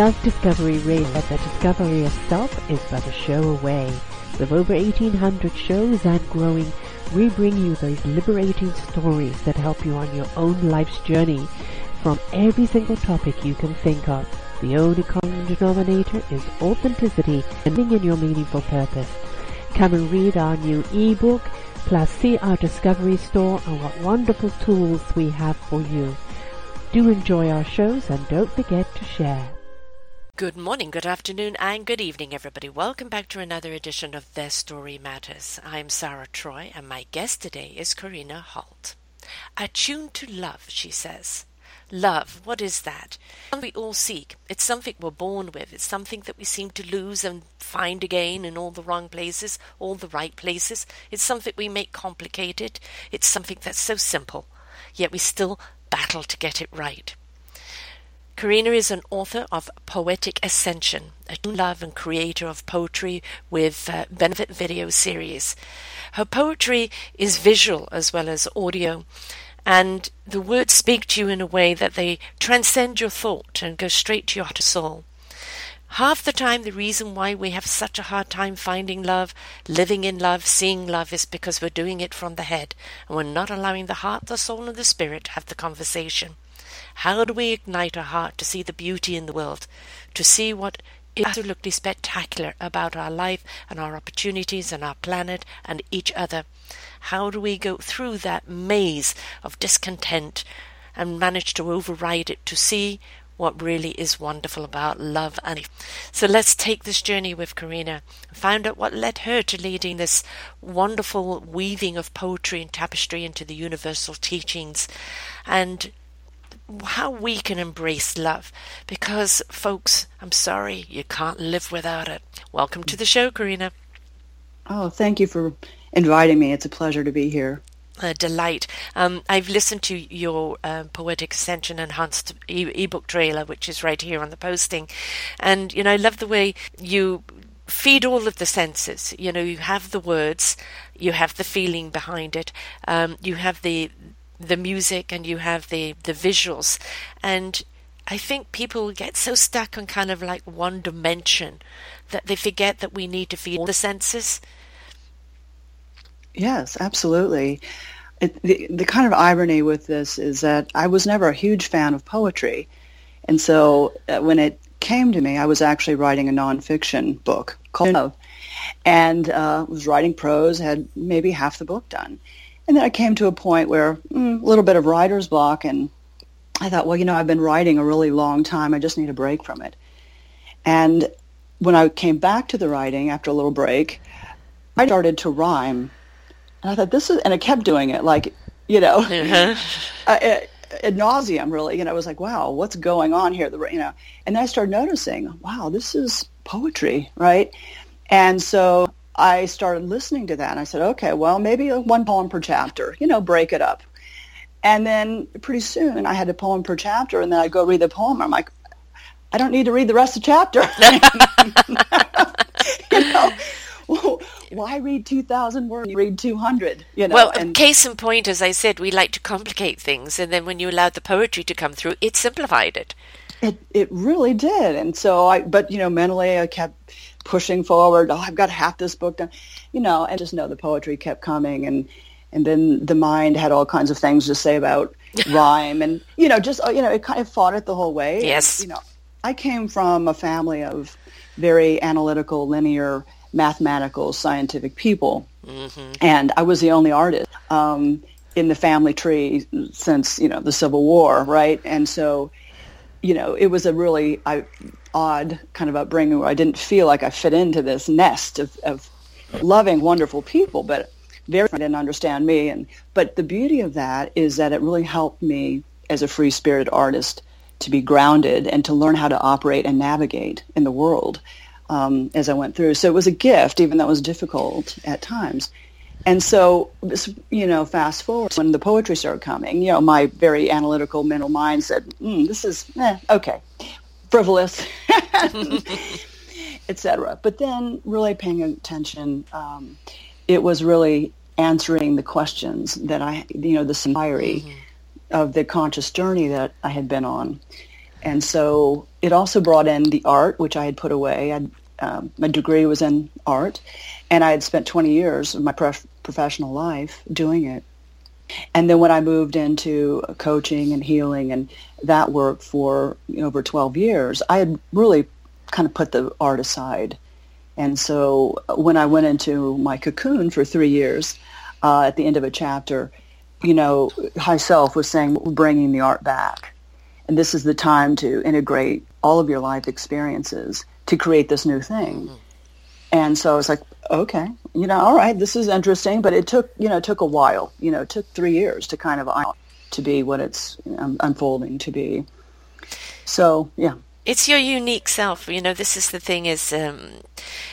self-discovery radio that the discovery of self is but a show away. With over 1800 shows and growing, we bring you those liberating stories that help you on your own life's journey from every single topic you can think of. The only common denominator is authenticity and living in your meaningful purpose. Come and read our new ebook, plus see our discovery store and what wonderful tools we have for you. Do enjoy our shows and don't forget to share. Good morning, good afternoon, and good evening, everybody. Welcome back to another edition of Their Story Matters. I'm Sarah Troy, and my guest today is Korrine Holt. Attuned to love, she says. Love, what is that? We all seek. It's something we're born with. It's something that we seem to lose and find again in all the wrong places, all the right places. It's something we make complicated. It's something that's so simple, yet we still battle to get it right. Korrine is an author of Poetic Ascension, a love and creator of poetry with uh, benefit video series. Her poetry is visual as well as audio, and the words speak to you in a way that they transcend your thought and go straight to your heart and soul. Half the time, the reason why we have such a hard time finding love, living in love, seeing love is because we're doing it from the head and we're not allowing the heart, the soul, and the spirit to have the conversation. How do we ignite our heart to see the beauty in the world, to see what is absolutely spectacular about our life and our opportunities and our planet and each other? How do we go through that maze of discontent and manage to override it to see what really is wonderful about love and so let's take this journey with Korrine and find out what led her to leading this wonderful weaving of poetry and tapestry into the universal teachings and how we can embrace love because folks i'm sorry you can't live without it welcome to the show korrine oh thank you for inviting me it's a pleasure to be here a delight. Um, I've listened to your uh, Poetic Ascension Enhanced e- ebook trailer, which is right here on the posting. And, you know, I love the way you feed all of the senses. You know, you have the words, you have the feeling behind it, um, you have the the music and you have the the visuals and I think people get so stuck on kind of like one dimension that they forget that we need to feel the senses. Yes, absolutely. It, the, the kind of irony with this is that I was never a huge fan of poetry. And so uh, when it came to me, I was actually writing a nonfiction book called Love. And uh, was writing prose, had maybe half the book done. And then I came to a point where mm, a little bit of writer's block, and I thought, well, you know, I've been writing a really long time. I just need a break from it. And when I came back to the writing after a little break, I started to rhyme. And I thought, this is, and I kept doing it, like, you know, uh-huh. ad nauseum, really. And I was like, wow, what's going on here? The, you know, and then I started noticing, wow, this is poetry, right? And so I started listening to that and I said, okay, well, maybe one poem per chapter, you know, break it up. And then pretty soon I had a poem per chapter and then I'd go read the poem. I'm like, I don't need to read the rest of the chapter. you know, well, why read 2,000 words? Read 200, you know. Well, and case in point, as I said, we like to complicate things. And then when you allowed the poetry to come through, it simplified it. It, it really did. And so I, but, you know, mentally I kept pushing forward. Oh, I've got half this book done, you know, and just know the poetry kept coming, and and then the mind had all kinds of things to say about rhyme, and you know, just you know, it kind of fought it the whole way. Yes, you know, I came from a family of very analytical, linear, mathematical, scientific people, mm-hmm. and I was the only artist. Um, in the family tree since you know the Civil War, right? And so, you know, it was a really I odd kind of upbringing where I didn't feel like I fit into this nest of, of loving, wonderful people, but very didn't understand me. And but the beauty of that is that it really helped me as a free spirited artist to be grounded and to learn how to operate and navigate in the world um, as I went through. So it was a gift, even though it was difficult at times. And so, you know, fast forward when the poetry started coming, you know, my very analytical mental mind said, mm, "This is eh, okay frivolous, etc. But then really paying attention, um, it was really answering the questions that I, you know, the inquiry mm-hmm. of the conscious journey that I had been on. And so it also brought in the art, which I had put away. I'd, um, my degree was in art, and I had spent 20 years of my prof- professional life doing it. And then when I moved into coaching and healing and that work for you know, over 12 years, I had really kind of put the art aside. And so when I went into my cocoon for three years, uh, at the end of a chapter, you know, High Self was saying, we're bringing the art back. And this is the time to integrate all of your life experiences to create this new thing. Mm-hmm. And so I was like, okay, you know, all right, this is interesting, but it took, you know, it took a while. You know, it took three years to kind of to be what it's unfolding to be. So, yeah. It's your unique self. You know, this is the thing is um,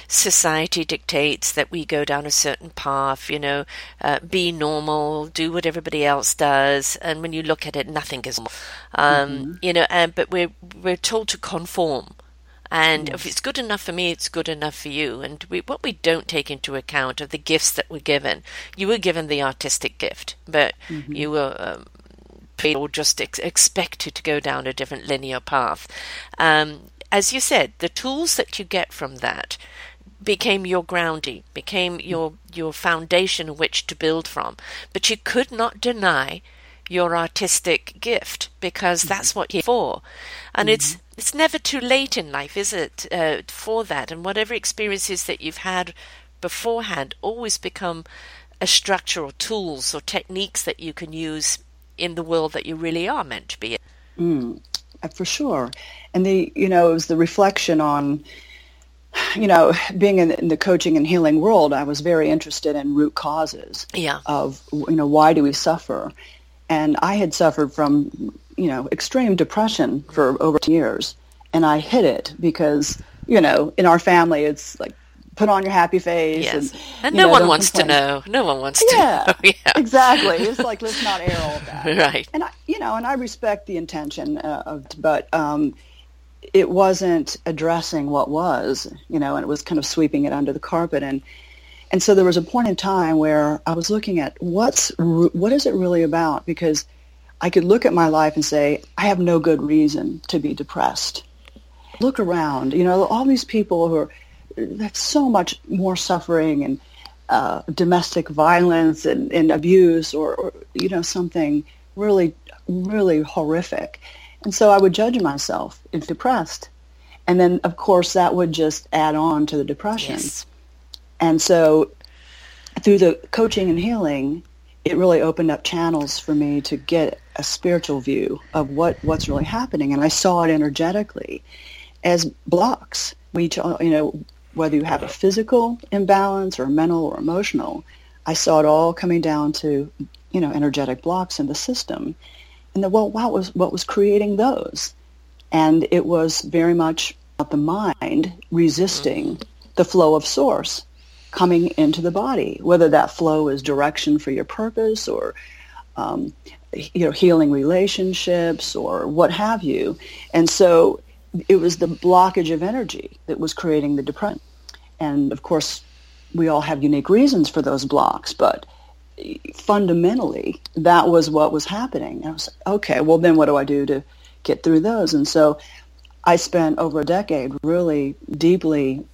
society dictates that we go down a certain path, you know, uh, be normal, do what everybody else does. And when you look at it, nothing is, um, mm-hmm. you know, uh, but we're, we're told to conform. And yes. if it's good enough for me, it's good enough for you. And we, what we don't take into account are the gifts that we're given. You were given the artistic gift, but mm-hmm. you were um, or just ex- expected to go down a different linear path. Um, as you said, the tools that you get from that became your grounding, became your your foundation on which to build from. But you could not deny your artistic gift because mm-hmm. that's what you're for, and mm-hmm. it's it's never too late in life, is it, uh, for that? And whatever experiences that you've had beforehand always become a structure or tools or techniques that you can use in the world that you really are meant to be. Mm, for sure. And the, you know, it was the reflection on, you know, being in, in the coaching and healing world, I was very interested in root causes yeah. of, you know, why do we suffer? And I had suffered from, you know, extreme depression for over years. And I hid it because, you know, in our family, it's like put on your happy face. Yes. And, and no know, one wants complain. to know. No one wants yeah, to know. yeah, exactly. It's like, let's not air all that. Right. And, I, you know, and I respect the intention, uh, of, but um, it wasn't addressing what was, you know, and it was kind of sweeping it under the carpet. And, and so there was a point in time where I was looking at what's, what is it really about? Because I could look at my life and say, I have no good reason to be depressed. Look around, you know, all these people who are that's so much more suffering and uh, domestic violence and, and abuse or, or, you know, something really, really horrific. And so I would judge myself if depressed. And then, of course, that would just add on to the depression. Yes. And so through the coaching and healing, it really opened up channels for me to get a spiritual view of what, what's really happening. And I saw it energetically as blocks. We, you know, whether you have a physical imbalance or mental or emotional, I saw it all coming down to, you know, energetic blocks in the system. And the, well, what was, what was creating those? And it was very much the mind resisting mm-hmm. the flow of source coming into the body, whether that flow is direction for your purpose or, um, you know, healing relationships or what have you. And so it was the blockage of energy that was creating the depression. And of course, we all have unique reasons for those blocks, but fundamentally, that was what was happening. I was like, okay, well then what do I do to get through those? And so I spent over a decade really deeply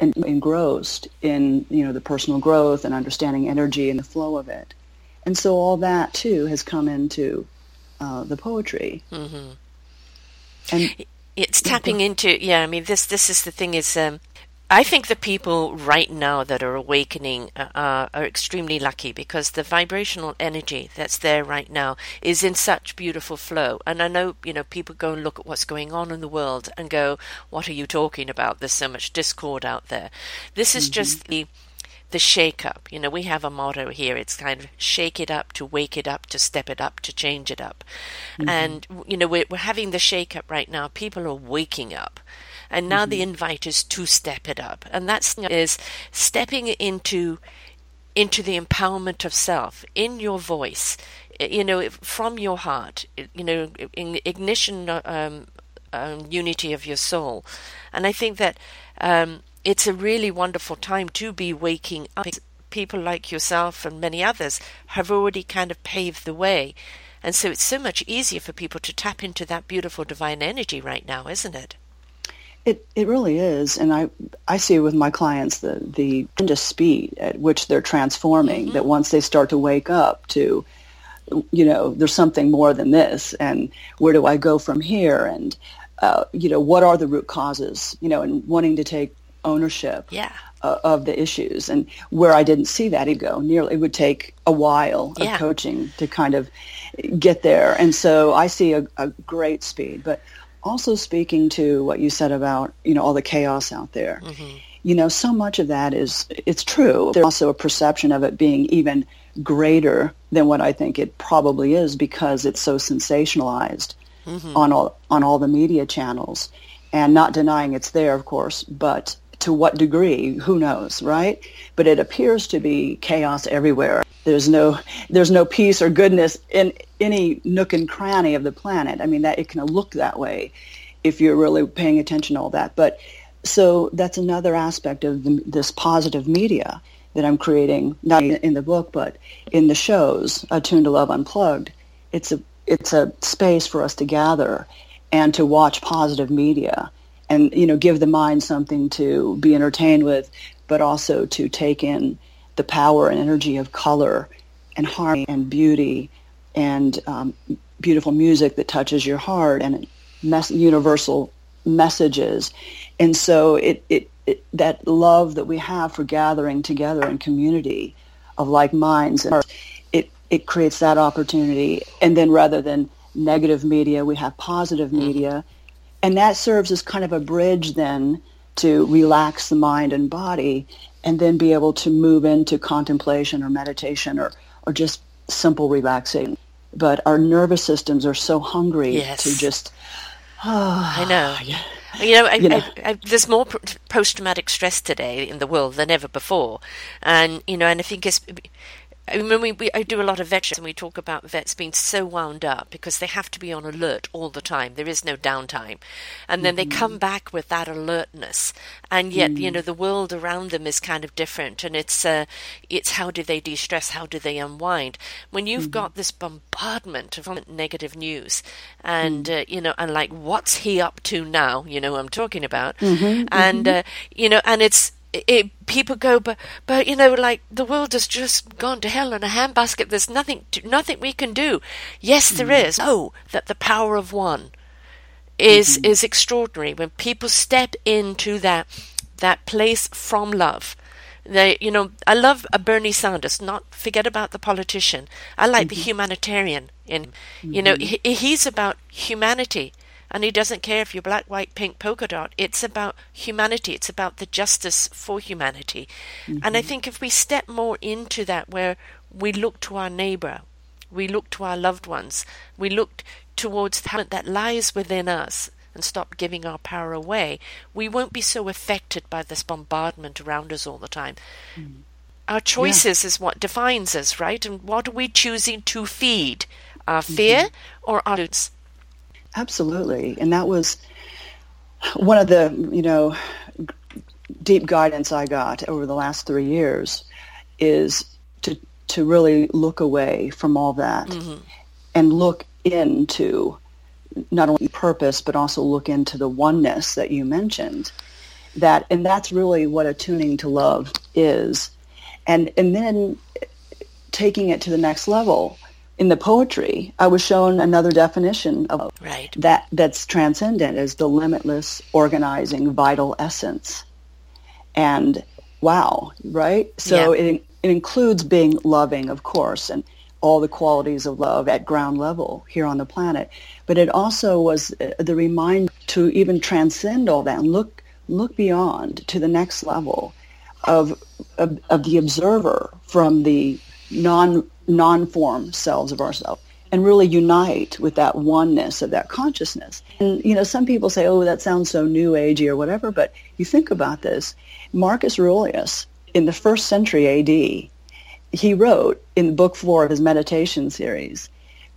engrossed in you know the personal growth and understanding energy and the flow of it. And so all that too has come into uh, the poetry. Mm-hmm. And it's tapping into yeah. I mean this this is the thing is. Um, I think the people right now that are awakening uh, are extremely lucky because the vibrational energy that's there right now is in such beautiful flow. And I know, you know, people go and look at what's going on in the world and go, what are you talking about? There's so much discord out there. This is mm-hmm. just the the shake up. You know, we have a motto here. It's kind of shake it up to wake it up to step it up to change it up. Mm-hmm. And, you know, we're, we're having the shake up right now. People are waking up. And now mm-hmm. the invite is to step it up. And that's is stepping into into the empowerment of self in your voice, you know, from your heart, you know, in ignition, um, um, unity of your soul. And I think that um, it's a really wonderful time to be waking up. People like yourself and many others have already kind of paved the way. And so it's so much easier for people to tap into that beautiful divine energy right now, isn't it? It it really is, and I I see with my clients the the tremendous speed at which they're transforming. Mm-hmm. That once they start to wake up to, you know, there's something more than this, and where do I go from here? And uh, you know, what are the root causes? You know, and wanting to take ownership. Yeah. Uh, of the issues and where I didn't see that ego nearly it would take a while of coaching to kind of get there and so I see a, a great speed but also speaking to what you said about you know all the chaos out there. Mm-hmm. you know so much of that is it's true. There's also a perception of it being even greater than what i think it probably is because it's so sensationalized mm-hmm. on all on all the media channels. And not denying it's there of course but to what degree who knows right? But it appears to be chaos everywhere. There's no there's no peace or goodness in any nook and cranny of the planet. I mean that it can look that way if you're really paying attention to all that. But so that's another aspect of the, this positive media that I'm creating, not in the book, but in the shows, Attuned to Love Unplugged. It's a it's a space for us to gather and to watch positive media and you know give the mind something to be entertained with, but also to take in the power and energy of color and harmony and beauty and um, beautiful music that touches your heart and mes- universal messages. And so it, it, it, that love that we have for gathering together in community of like minds, it, it creates that opportunity. And then rather than negative media, we have positive mm-hmm. media. And that serves as kind of a bridge then to relax the mind and body and then be able to move into contemplation or meditation or, or just simple relaxing. But our nervous systems are so hungry yes. to just. Oh, I know. Yeah. You know, I, you know. I, I, there's more post-traumatic stress today in the world than ever before, and you know, and I think it's I mean, we, we I do a lot of vets and we talk about vets being so wound up because they have to be on alert all the time. There is no downtime. And then mm-hmm. they come back with that alertness. And yet, mm-hmm. you know, the world around them is kind of different. And it's, uh, it's how do they de-stress? How do they unwind? When you've mm-hmm. got this bombardment of negative news and, mm. uh, you know, and like, what's he up to now? You know I'm talking about. Mm-hmm. And, mm-hmm. uh, you know, and it's, it, people go, but but you know, like the world has just gone to hell in a handbasket. There's nothing, to, nothing we can do. Yes, there mm. is. Oh, that the power of one is mm-hmm. is extraordinary when people step into that that place from love. They, you know, I love a Bernie Sanders. Not forget about the politician. I like mm-hmm. the humanitarian. In you know, mm-hmm. he, he's about humanity and he doesn't care if you're black, white, pink, polka dot. It's about humanity. It's about the justice for humanity. Mm-hmm. And I mm-hmm. think if we step more into that, where we look to our neighbor, we look to our loved ones, we look towards the talent that lies within us, and stop giving our power away, we won't be so affected by this bombardment around us all the time. Mm. Our choices yeah. is what defines us, right? And what are we choosing to feed? Our fear mm-hmm. or our roots? Absolutely. And that was one of the, you know, deep guidance I got over the last three years is to, to really look away from all that mm-hmm. and look into not only purpose, but also look into the oneness that you mentioned. That, and that's really what attuning to love is. And, and then taking it to the next level in the poetry, I was shown another definition of right. that that's transcendent as the limitless, organizing, vital essence. And wow, right? So yeah. it it includes being loving, of course, and all the qualities of love at ground level here on the planet. But it also was uh, the reminder to even transcend all that and look look beyond to the next level of of, of the observer from the non non-form selves of ourselves and really unite with that oneness of that consciousness. And, you know, some people say, oh, that sounds so new agey or whatever, but you think about this. Marcus Aurelius, in the first century AD, he wrote in book four of his meditation series,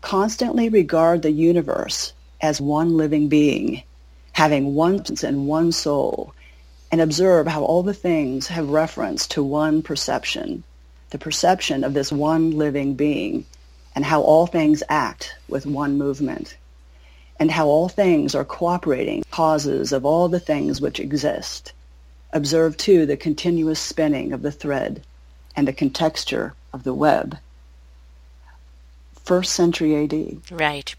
constantly regard the universe as one living being, having one and one soul, and observe how all the things have reference to one perception the perception of this one living being and how all things act with one movement and how all things are cooperating causes of all the things which exist. Observe too the continuous spinning of the thread and the contexture of the web. First century AD. Right.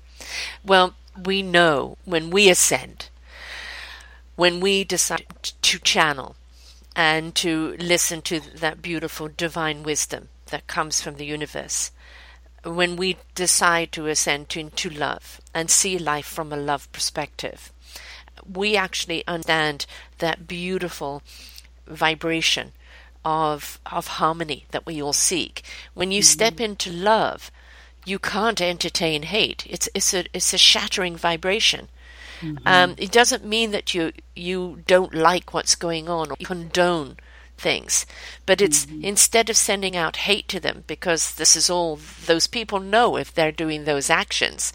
Well, we know when we ascend, when we decide to channel and to listen to that beautiful divine wisdom that comes from the universe, when we decide to ascend into love and see life from a love perspective, we actually understand that beautiful vibration of of harmony that we all seek. When you mm-hmm. step into love, you can't entertain hate. It's it's a it's a shattering vibration. Mm-hmm. Um, it doesn't mean that you you don't like what's going on or condone things, but it's mm-hmm. instead of sending out hate to them because this is all those people know if they're doing those actions,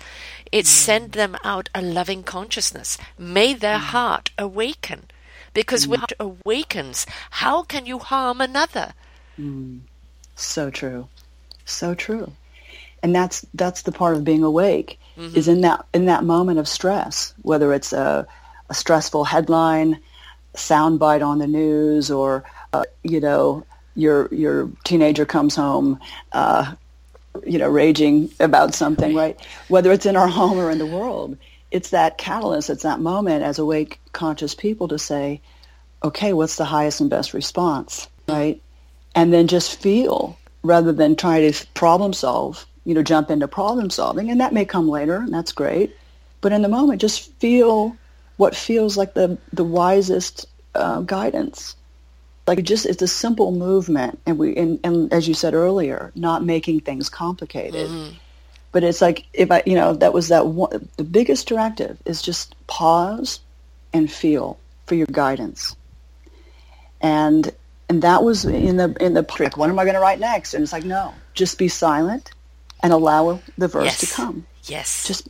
it's mm-hmm. send them out a loving consciousness. May their mm-hmm. heart awaken, because when mm-hmm. it awakens, how can you harm another? Mm. So true, so true and that's that's the part of being awake mm-hmm. is in that in that moment of stress whether it's a, a stressful headline soundbite on the news or uh, you know your your teenager comes home uh, you know raging about something right? Whether it's in our home or in the world it's that catalyst it's that moment as awake conscious people to say okay what's the highest and best response? Right? And then just feel rather than try to problem solve you know, jump into problem solving, and that may come later, and that's great. But in the moment, just feel what feels like the the wisest uh, guidance. Like it just it's a simple movement, and we and, and as you said earlier, not making things complicated. Mm-hmm. But it's like if I, you know, that was that one. The biggest directive is just pause and feel for your guidance. And and that was in the in the trick. What am I going to write next? And it's like no, just be silent and allow the verse yes. to come. Yes. Just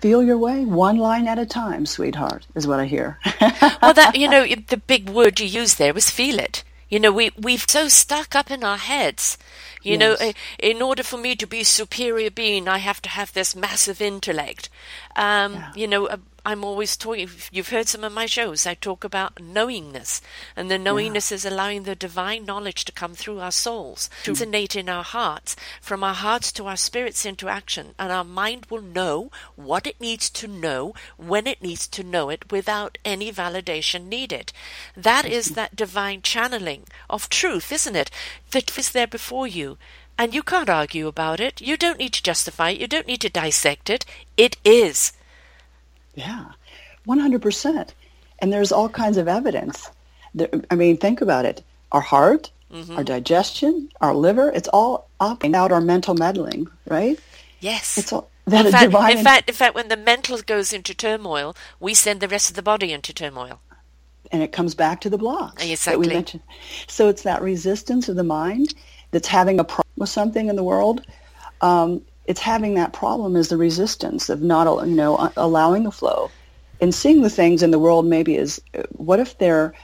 feel your way one line at a time, sweetheart, is what I hear. well, that, you know, the big word you used there was feel it. You know, we, we've so stuck up in our heads. You yes. know, in order for me to be superior being, I have to have this massive intellect. Um, yeah. You know, I'm always talking, you've heard some of my shows, I talk about knowingness. And the knowingness yeah. is allowing the divine knowledge to come through our souls, to resonate in our hearts, from our hearts to our spirits into action. And our mind will know what it needs to know when it needs to know it without any validation needed. That is that divine channeling of truth, isn't it? That is there before you. And you can't argue about it. You don't need to justify it. You don't need to dissect it. It is. Yeah, 100%. And there's all kinds of evidence. I mean, think about it. Our heart, mm-hmm. our digestion, our liver, it's all up and out our mental meddling, right? Yes. It's all that in fact, divine in fact, in fact, when the mental goes into turmoil, we send the rest of the body into turmoil. And it comes back to the blocks exactly. that we mentioned. So it's that resistance of the mind that's having a problem with something in the world. Um, it's having that problem is the resistance of not, you know, allowing the flow and seeing the things in the world maybe is what if they're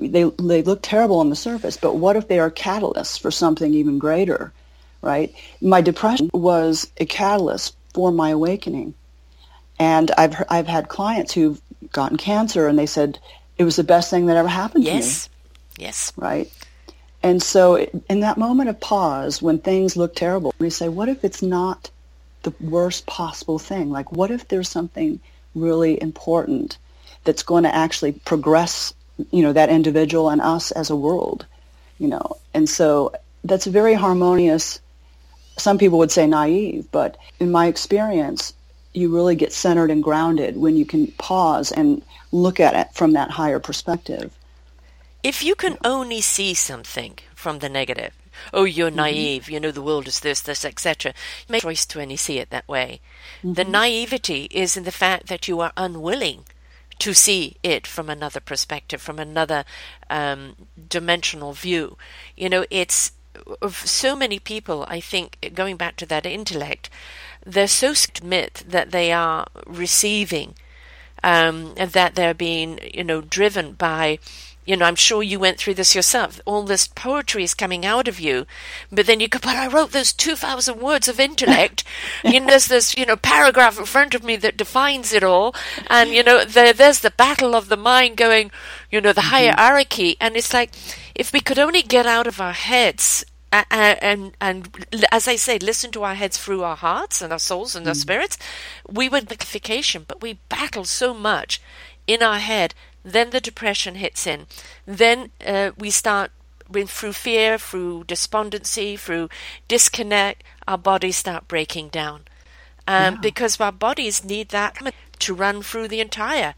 they they look terrible on the surface, but what if they are catalysts for something even greater, right? My depression was a catalyst for my awakening, and I've I've had clients who've gotten cancer, and they said it was the best thing that ever happened yes. to me. Yes. Yes. Right. And so in that moment of pause, when things look terrible, we say, what if it's not the worst possible thing? Like, what if there's something really important that's going to actually progress, you know, that individual and us as a world, you know? And so that's very harmonious. Some people would say naive, but in my experience, you really get centered and grounded when you can pause and look at it from that higher perspective. If you can only see something from the negative, oh, you're mm-hmm. naive, you know, the world is this, this, etc., make a choice to only see it that way. Mm-hmm. The naivety is in the fact that you are unwilling to see it from another perspective, from another um, dimensional view. You know, it's of so many people, I think, going back to that intellect, they're so admit that they are receiving um, and that they're being, you know, driven by you know, I'm sure you went through this yourself. All this poetry is coming out of you, but then you go, but I wrote those 2,000 words of intellect. you know, there's this, you know, paragraph in front of me that defines it all. And, you know, there, there's the battle of the mind going, you know, the mm-hmm. hierarchy. And it's like, if we could only get out of our heads and, and, and as I say, listen to our heads through our hearts and our souls and mm. our spirits, we would magnification, but we battle so much in our head then the depression hits in. Then uh, we start through fear, through despondency, through disconnect, our bodies start breaking down. Um, yeah. Because our bodies need that to run through the entire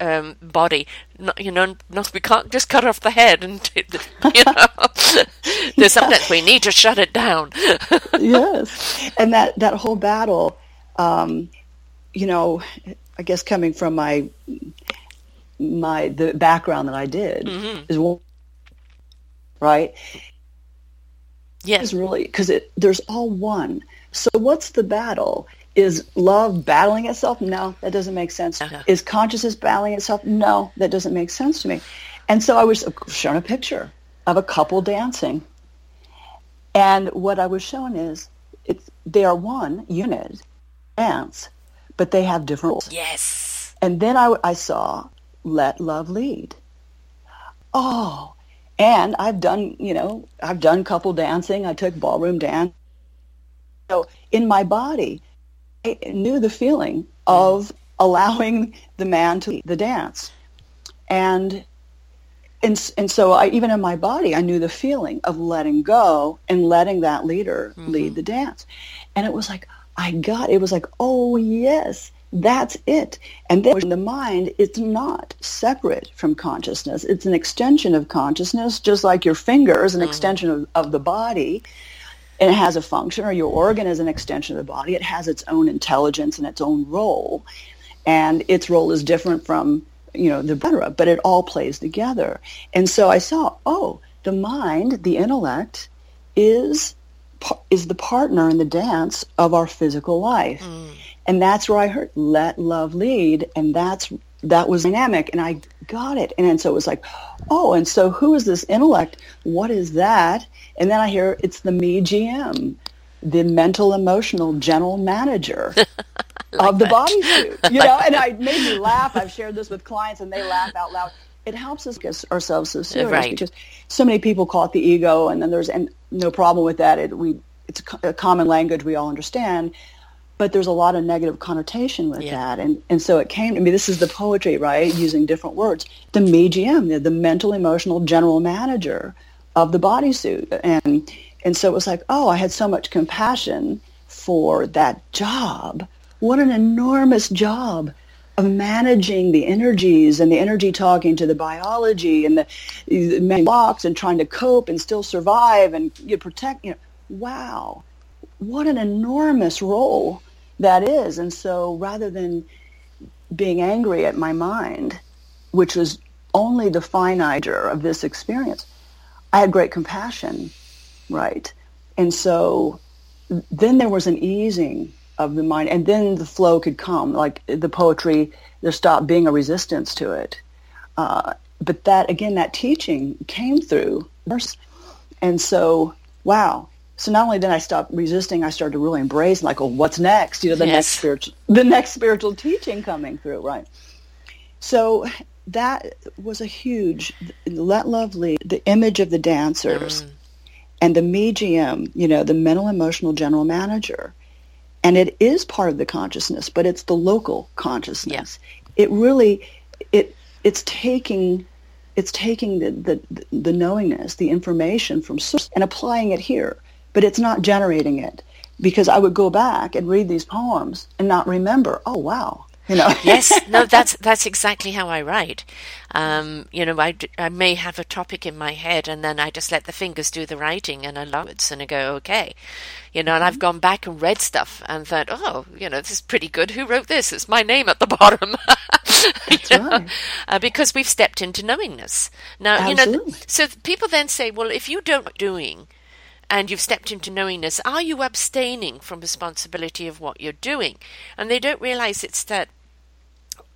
um, body. Not, you know, not we can't just cut off the head and you know. There's sometimes we need to shut it down. yes, and that that whole battle, um, you know, I guess coming from my my the background that I did mm-hmm. is one, right. Yes, is really because it there's all one. So what's the battle? Is love battling itself? No, that doesn't make sense. Uh-huh. Is consciousness battling itself? No, that doesn't make sense to me. And so I was shown a picture of a couple dancing. And what I was shown is it's they are one unit dance, but they have different roles. Yes. And then I, I saw let love lead. Oh, and I've done, you know, I've done couple dancing. I took ballroom dance. So in my body, I knew the feeling of allowing the man to lead the dance. And and, and so I, even in my body, I knew the feeling of letting go and letting that leader mm-hmm. lead the dance. And it was like, I got, it was like, oh yes, that's it. And then the mind, it's not separate from consciousness. It's an extension of consciousness, just like your finger is an mm. extension of, of the body. And it has a function, or your organ is an extension of the body. It has its own intelligence and its own role. And its role is different from, you know, the etc. But it all plays together. And so I saw, oh, the mind, the intellect, is is the partner in the dance of our physical life. Mm. And that's where I heard let love lead. And that's, that was dynamic. And I got it. And then so it was like, oh, and so who is this intellect? What is that? And then I hear it's the me GM, the mental emotional general manager. like of the bodysuit, you know, and I made me laugh. I've shared this with clients, and they laugh out loud. It helps us get ourselves so serious right. because so many people call it the ego, and then there's and no problem with that. It we it's a common language we all understand but there's a lot of negative connotation with yeah. that. And, and so it came to me, this is the poetry, right? Using different words. The MGM, the, the mental, emotional general manager of the bodysuit. And, and so it was like, oh, I had so much compassion for that job. What an enormous job of managing the energies and the energy talking to the biology and the, the blocks and trying to cope and still survive and you know, protect. You know, wow, what an enormous role that is. And so rather than being angry at my mind, which was only the finite of this experience, I had great compassion, right? And so then there was an easing of the mind, and then the flow could come, like the poetry, there stopped being a resistance to it. Uh, but that, again, that teaching came through. And so, wow, so not only did I stop resisting, I started to really embrace, like, well, what's next? You know, the yes. next spiritual, the next spiritual teaching coming through, right? So that was a huge let love lead. The image of the dancers, mm. and the MEGM, you know, the mental emotional general manager, and it is part of the consciousness, but it's the local consciousness. Yeah. It really, it it's taking it's taking the, the, the knowingness, the information from source, and applying it here but it's not generating it because I would go back and read these poems and not remember. Oh wow, you know. yes, no, that's that's exactly how I write. Um, you know, I, I may have a topic in my head and then I just let the fingers do the writing and I love it and I go okay, you know. And I've mm-hmm. gone back and read stuff and thought, oh, you know, this is pretty good. Who wrote this? It's my name at the bottom. That's right. Uh, because we've stepped into knowingness now. Absolutely. You know, so people then say, well, if you don't doing and you've stepped into knowingness, are you abstaining from responsibility of what you're doing? And they don't realize it's that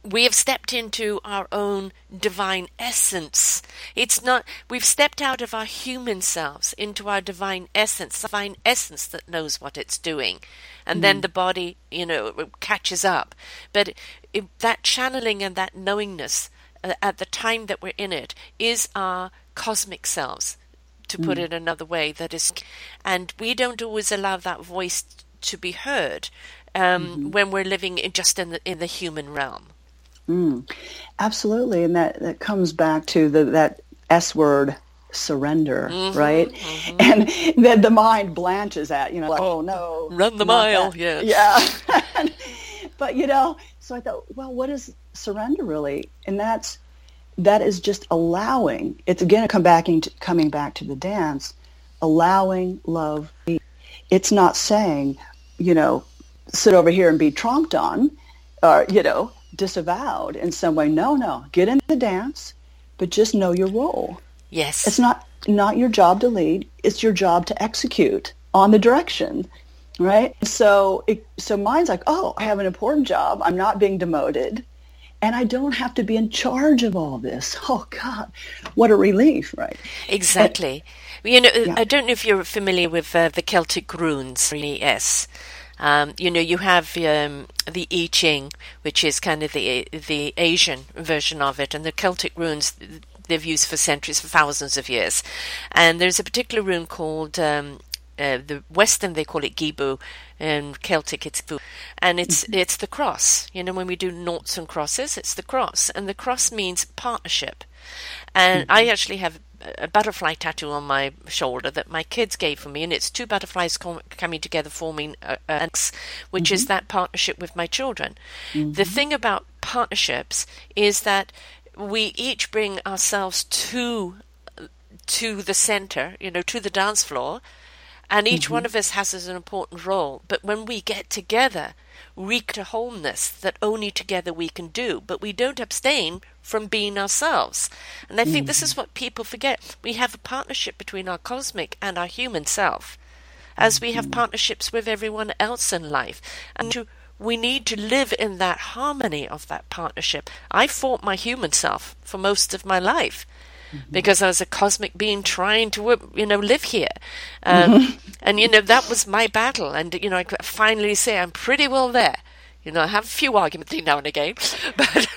we have stepped into our own divine essence. It's not, we've stepped out of our human selves into our divine essence, divine essence that knows what it's doing. And mm. then the body, you know, catches up. But it, that channeling and that knowingness uh, at the time that we're in it is our cosmic selves, to mm. put it another way. That is, and we don't always allow that voice to be heard um, mm-hmm. when we're living in, just in the in the human realm. Mm, absolutely, and that that comes back to the that S word surrender, mm-hmm, right? Mm-hmm. And then the mind blanches at you know, like, oh no, run the mile, yeah, yeah. but you know, so I thought, well, what is surrender really? And that's that is just allowing. It's again come back into, coming back to the dance, allowing love. It's not saying, you know, sit over here and be tromped on, or you know, disavowed in some way. No, no, get in the dance, but just know your role. Yes. It's not not your job to lead, it's your job to execute on the direction. Right? So it, so mine's like, "Oh, I have an important job. I'm not being demoted." And I don't have to be in charge of all this. Oh God, what a relief, right? Exactly. And, you know, yeah. I don't know if you're familiar with uh, the Celtic runes, yes. Um, you know, you have um, the I Ching, which is kind of the the Asian version of it, and the Celtic runes they've used for centuries, for thousands of years. And there's a particular rune called um, uh, the Western they call it Gibu, and Celtic it's Fu, and it's mm-hmm. it's the cross. You know, when we do noughts and crosses, it's the cross, and the cross means partnership. And mm-hmm. I actually have a butterfly tattoo on my shoulder that my kids gave for me, and it's two butterflies com- coming together forming an X, which mm-hmm. is that partnership with my children. Mm-hmm. The thing about partnerships is that we each bring ourselves to to the center, you know, to the dance floor, and each mm-hmm. one of us has an important role. But when we get together, we wreak a wholeness that only together we can do. But we don't abstain from being ourselves. And I think mm-hmm. this is what people forget. We have a partnership between our cosmic and our human self, as we have mm-hmm. partnerships with everyone else in life. And to, we need to live in that harmony of that partnership. I fought my human self for most of my life. Mm-hmm. Because I was a cosmic being trying to, you know, live here, um, mm-hmm. and you know that was my battle. And you know, I could finally say I'm pretty well there. You know, I have a few arguments now and again, but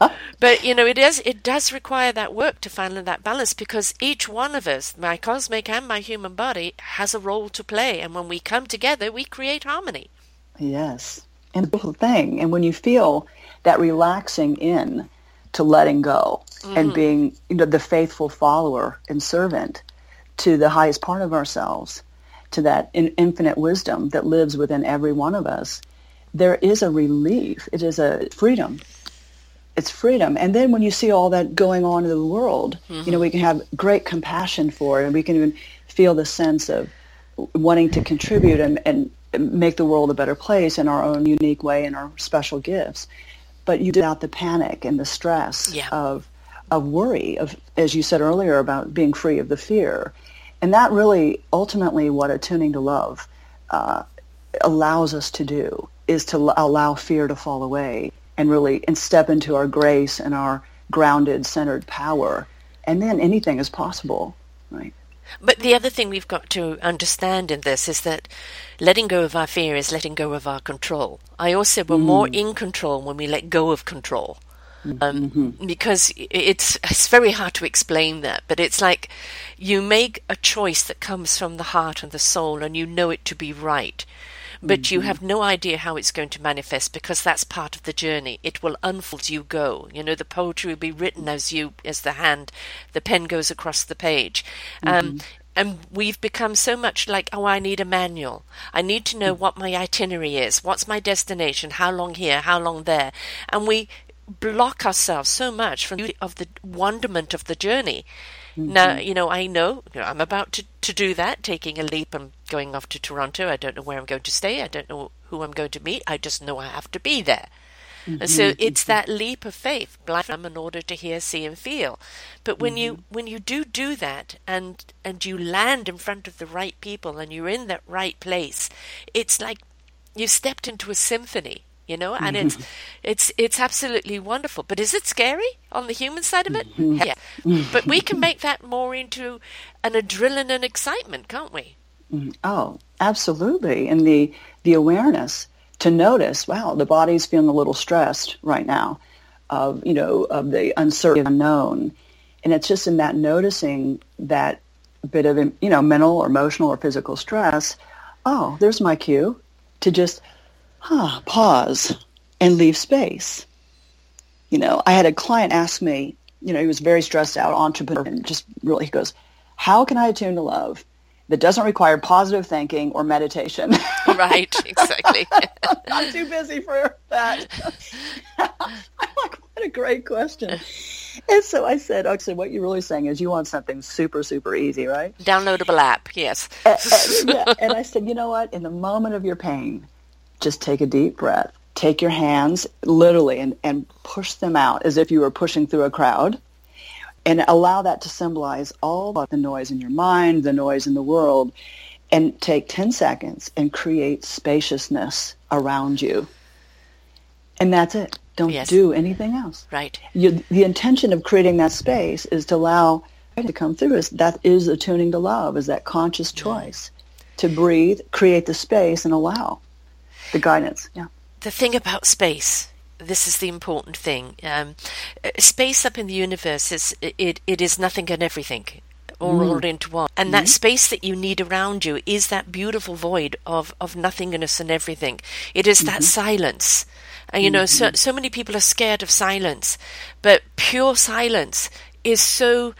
but you know, it is it does require that work to find that balance because each one of us, my cosmic and my human body, has a role to play, and when we come together, we create harmony. Yes, and the thing, and when you feel that relaxing in to letting go mm-hmm. and being you know the faithful follower and servant to the highest part of ourselves, to that infinite wisdom that lives within every one of us there is a relief. It is a freedom. It's freedom. And then when you see all that going on in the world, mm-hmm. you know, we can have great compassion for it and we can even feel the sense of wanting to contribute and, and make the world a better place in our own unique way and our special gifts. But you did out the panic and the stress yeah. of of worry, of as you said earlier about being free of the fear. And that really ultimately what attuning to love uh, allows us to do is to allow fear to fall away and really and step into our grace and our grounded, centered power. And then anything is possible, right? But the other thing we've got to understand in this is that letting go of our fear is letting go of our control. I also we're mm. more in control when we let go of control. Um, mm-hmm. because it's it's very hard to explain that, but it's like you make a choice that comes from the heart and the soul, and you know it to be right but mm-hmm. you have no idea how it's going to manifest because that's part of the journey. It will unfold as you go. You know, the poetry will be written as you, as the hand, the pen goes across the page. Um, mm-hmm. And we've become so much like, oh, I need a manual. I need to know what my itinerary is. What's my destination? How long here? How long there? And we block ourselves so much from the of the wonderment of the journey Mm-hmm. Now, you know, I know, you know, I'm about to, to do that, taking a leap. I'm going off to Toronto. I don't know where I'm going to stay. I don't know who I'm going to meet. I just know I have to be there. Mm-hmm. And so it's that leap of faith, blind in order to hear, see, and feel. But when mm-hmm. you when you do do that, and and you land in front of the right people, and you're in that right place, it's like you've stepped into a symphony you know, and it's mm-hmm. it's it's absolutely wonderful. But is it scary on the human side of it? Mm-hmm. Yeah. but we can make that more into an adrenaline and excitement, can't we? Mm-hmm. Oh, absolutely. And the the awareness to notice, wow, the body's feeling a little stressed right now of, you know, of the uncertain unknown. And it's just in that noticing that bit of, you know, mental or emotional or physical stress, oh, there's my cue to just, huh, pause and leave space. You know, I had a client ask me, you know, he was very stressed out, entrepreneur, and just really, he goes, how can I attune to love that doesn't require positive thinking or meditation? right, exactly. I'm too busy for that. I'm like, what a great question. And so I said, so what you're really saying is you want something super, super easy, right? Downloadable app, yes. and, and, yeah, and I said, you know what? In the moment of your pain, just take a deep breath. Take your hands literally and, and push them out as if you were pushing through a crowd and allow that to symbolize all the noise in your mind, the noise in the world, and take 10 seconds and create spaciousness around you. And that's it. Don't Yes. do anything else. Right. You, the intention of creating that space is to allow it to come through. Is that is attuning to love? Is that conscious choice to breathe, create the space, and allow the guidance? Yeah. the thing about space this is the important thing um, space up in the universe is it, it is nothing and everything all mm. rolled into one. And that mm. space that you need around you is that beautiful void of, of nothingness and everything. It is that mm-hmm. silence. And you know so, mm-hmm. so many people are scared of silence but pure silence is so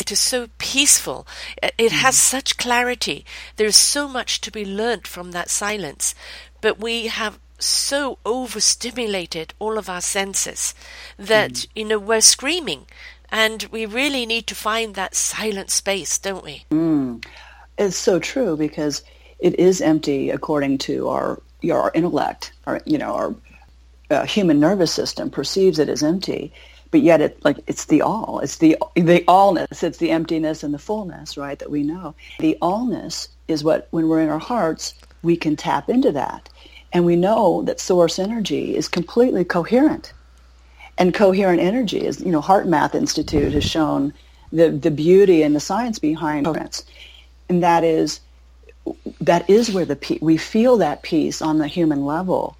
It is so peaceful. It- It has mm. such clarity. There's so much to be learnt from that silence. But we have so overstimulated all of our senses that, mm. you know, we're screaming. And we really need to find that silent space, don't we? Mm. It's so true because it is empty according to our our intellect. Our you know our uh, human nervous system perceives it as empty, but yet it like it's the all. It's the the allness. It's the emptiness and the fullness, right? That we know. The allness is what when we're in our hearts we can tap into that, and we know that source energy is completely coherent and coherent energy is you know HeartMath institute has shown the the beauty and the science behind coherence and that is that is where the we feel that peace on the human level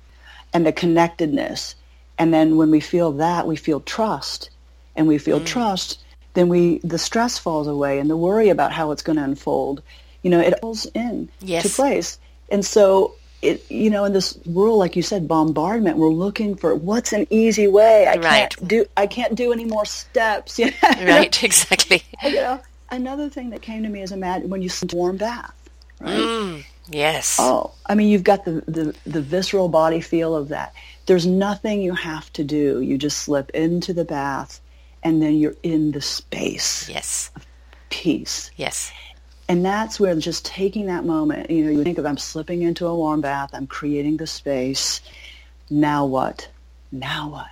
and the connectedness and then when we feel that we feel trust and we feel trust then we the stress falls away and the worry about how it's going to unfold you know it falls in Yes. to place and so it you know in this world like you said bombardment we're looking for what's an easy way i Right. can't do i can't do any more steps you know? Right, exactly. you know another thing that came to me is imagine when you warm bath right Mm, yes. Oh, I mean, you've got the, the, the visceral body feel of that. There's nothing you have to do. You just slip into the bath and then you're in the space, Yes. peace. Yes. And that's where just taking that moment, you know, you think of I'm slipping into a warm bath, I'm creating the space. Now what? Now what?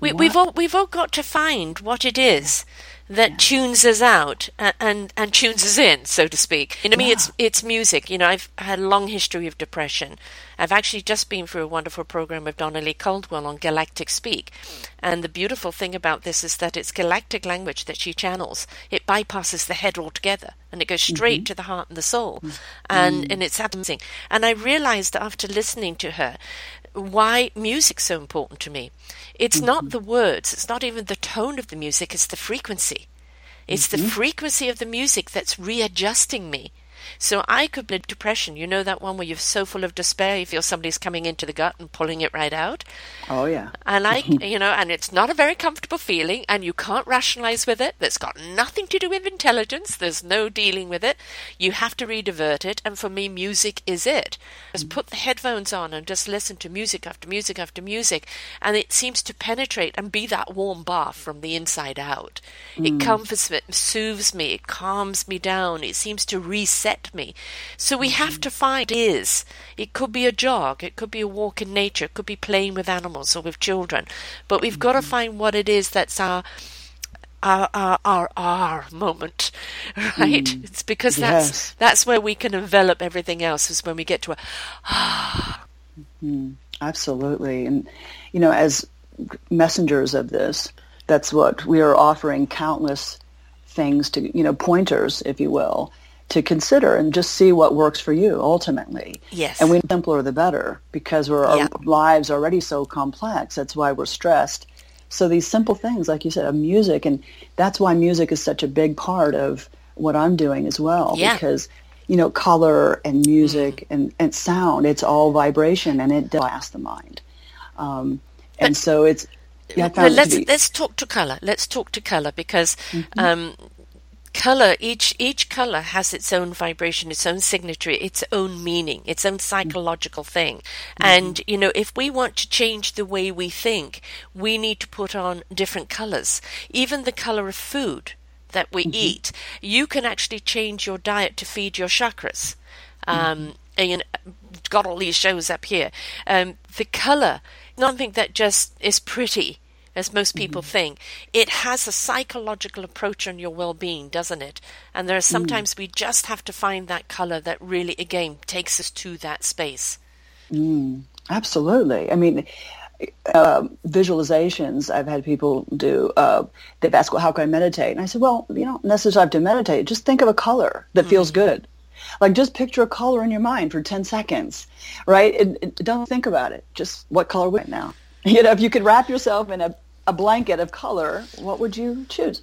We, we've all we've all got to find what it is that tunes us out and, and and tunes us in, so to speak. You know, me, it's it's music. You know, I've had a long history of depression. I've actually just been through a wonderful program with Donna Lee Caldwell on Galactic Speak, and the beautiful thing about this is that it's galactic language that she channels. It bypasses the head altogether, and it goes mm-hmm. straight to the heart and the soul, mm. and mm. and it's amazing. And I realized after listening to her why music's so important to me. It's not mm-hmm. the words, it's not even the tone of the music, it's the frequency. It's the mm-hmm. frequency of the music that's readjusting me. So I could be depression. You know that one where you're so full of despair, you feel somebody's coming into the gut and pulling it right out. Oh, yeah. And I, you know, and it's not a very comfortable feeling, and you can't rationalize with it. That's got nothing to do with intelligence. There's no dealing with it. You have to redivert it, and for me, music is it. Just mm. put the headphones on and just listen to music after music after music, and it seems to penetrate and be that warm bath from the inside out. It mm. comforts me, soothes me, it calms me down. It seems to reset me. So we have mm-hmm. to find it is. It could be a jog, it could be a walk in nature, it could be playing with animals or with children. But we've got to mm-hmm. find what it is that's our our our our, our moment, right? Mm. It's because that's Yes. that's where we can envelop everything else. Is when we get to a Mm-hmm. Absolutely. And, you know, as messengers of this, that's what we are offering countless things to, you know, pointers, if you will, to consider and just see what works for you ultimately. Yes. And we simpler the better because we're, our lives are already so complex. That's why we're stressed. So these simple things, like you said, of music, and that's why music is such a big part of what I'm doing as well. Yeah. Because, you know, color and music mm-hmm. and, and sound, it's all vibration and it blasts the mind. Um, and so it's, yeah, let's, let's talk to color. Let's talk to color because mm-hmm. um, color each each color has its own vibration its own signature its own meaning its own psychological thing mm-hmm. and you know if we want to change the way we think we need to put on different colors even the color of food that we mm-hmm. eat you can actually change your diet to feed your chakras um, mm-hmm. and got all these shows up here um, the color nothing that just is pretty as most people mm-hmm. think. It has a psychological approach on your well being, doesn't it? And there are mm. sometimes mm. we just have to find that color that really, again, takes us to that space. Mm, absolutely. I mean, uh, visualizations I've had people do. Uh, they've asked, well, how can I meditate? And I said, well, you don't necessarily have to meditate. Just think of a color that mm. feels good. Like just picture a color in your mind for 10 seconds, right? And, don't think about it. Just what color would now? You know, if you could wrap yourself in a a blanket of color, what would you choose?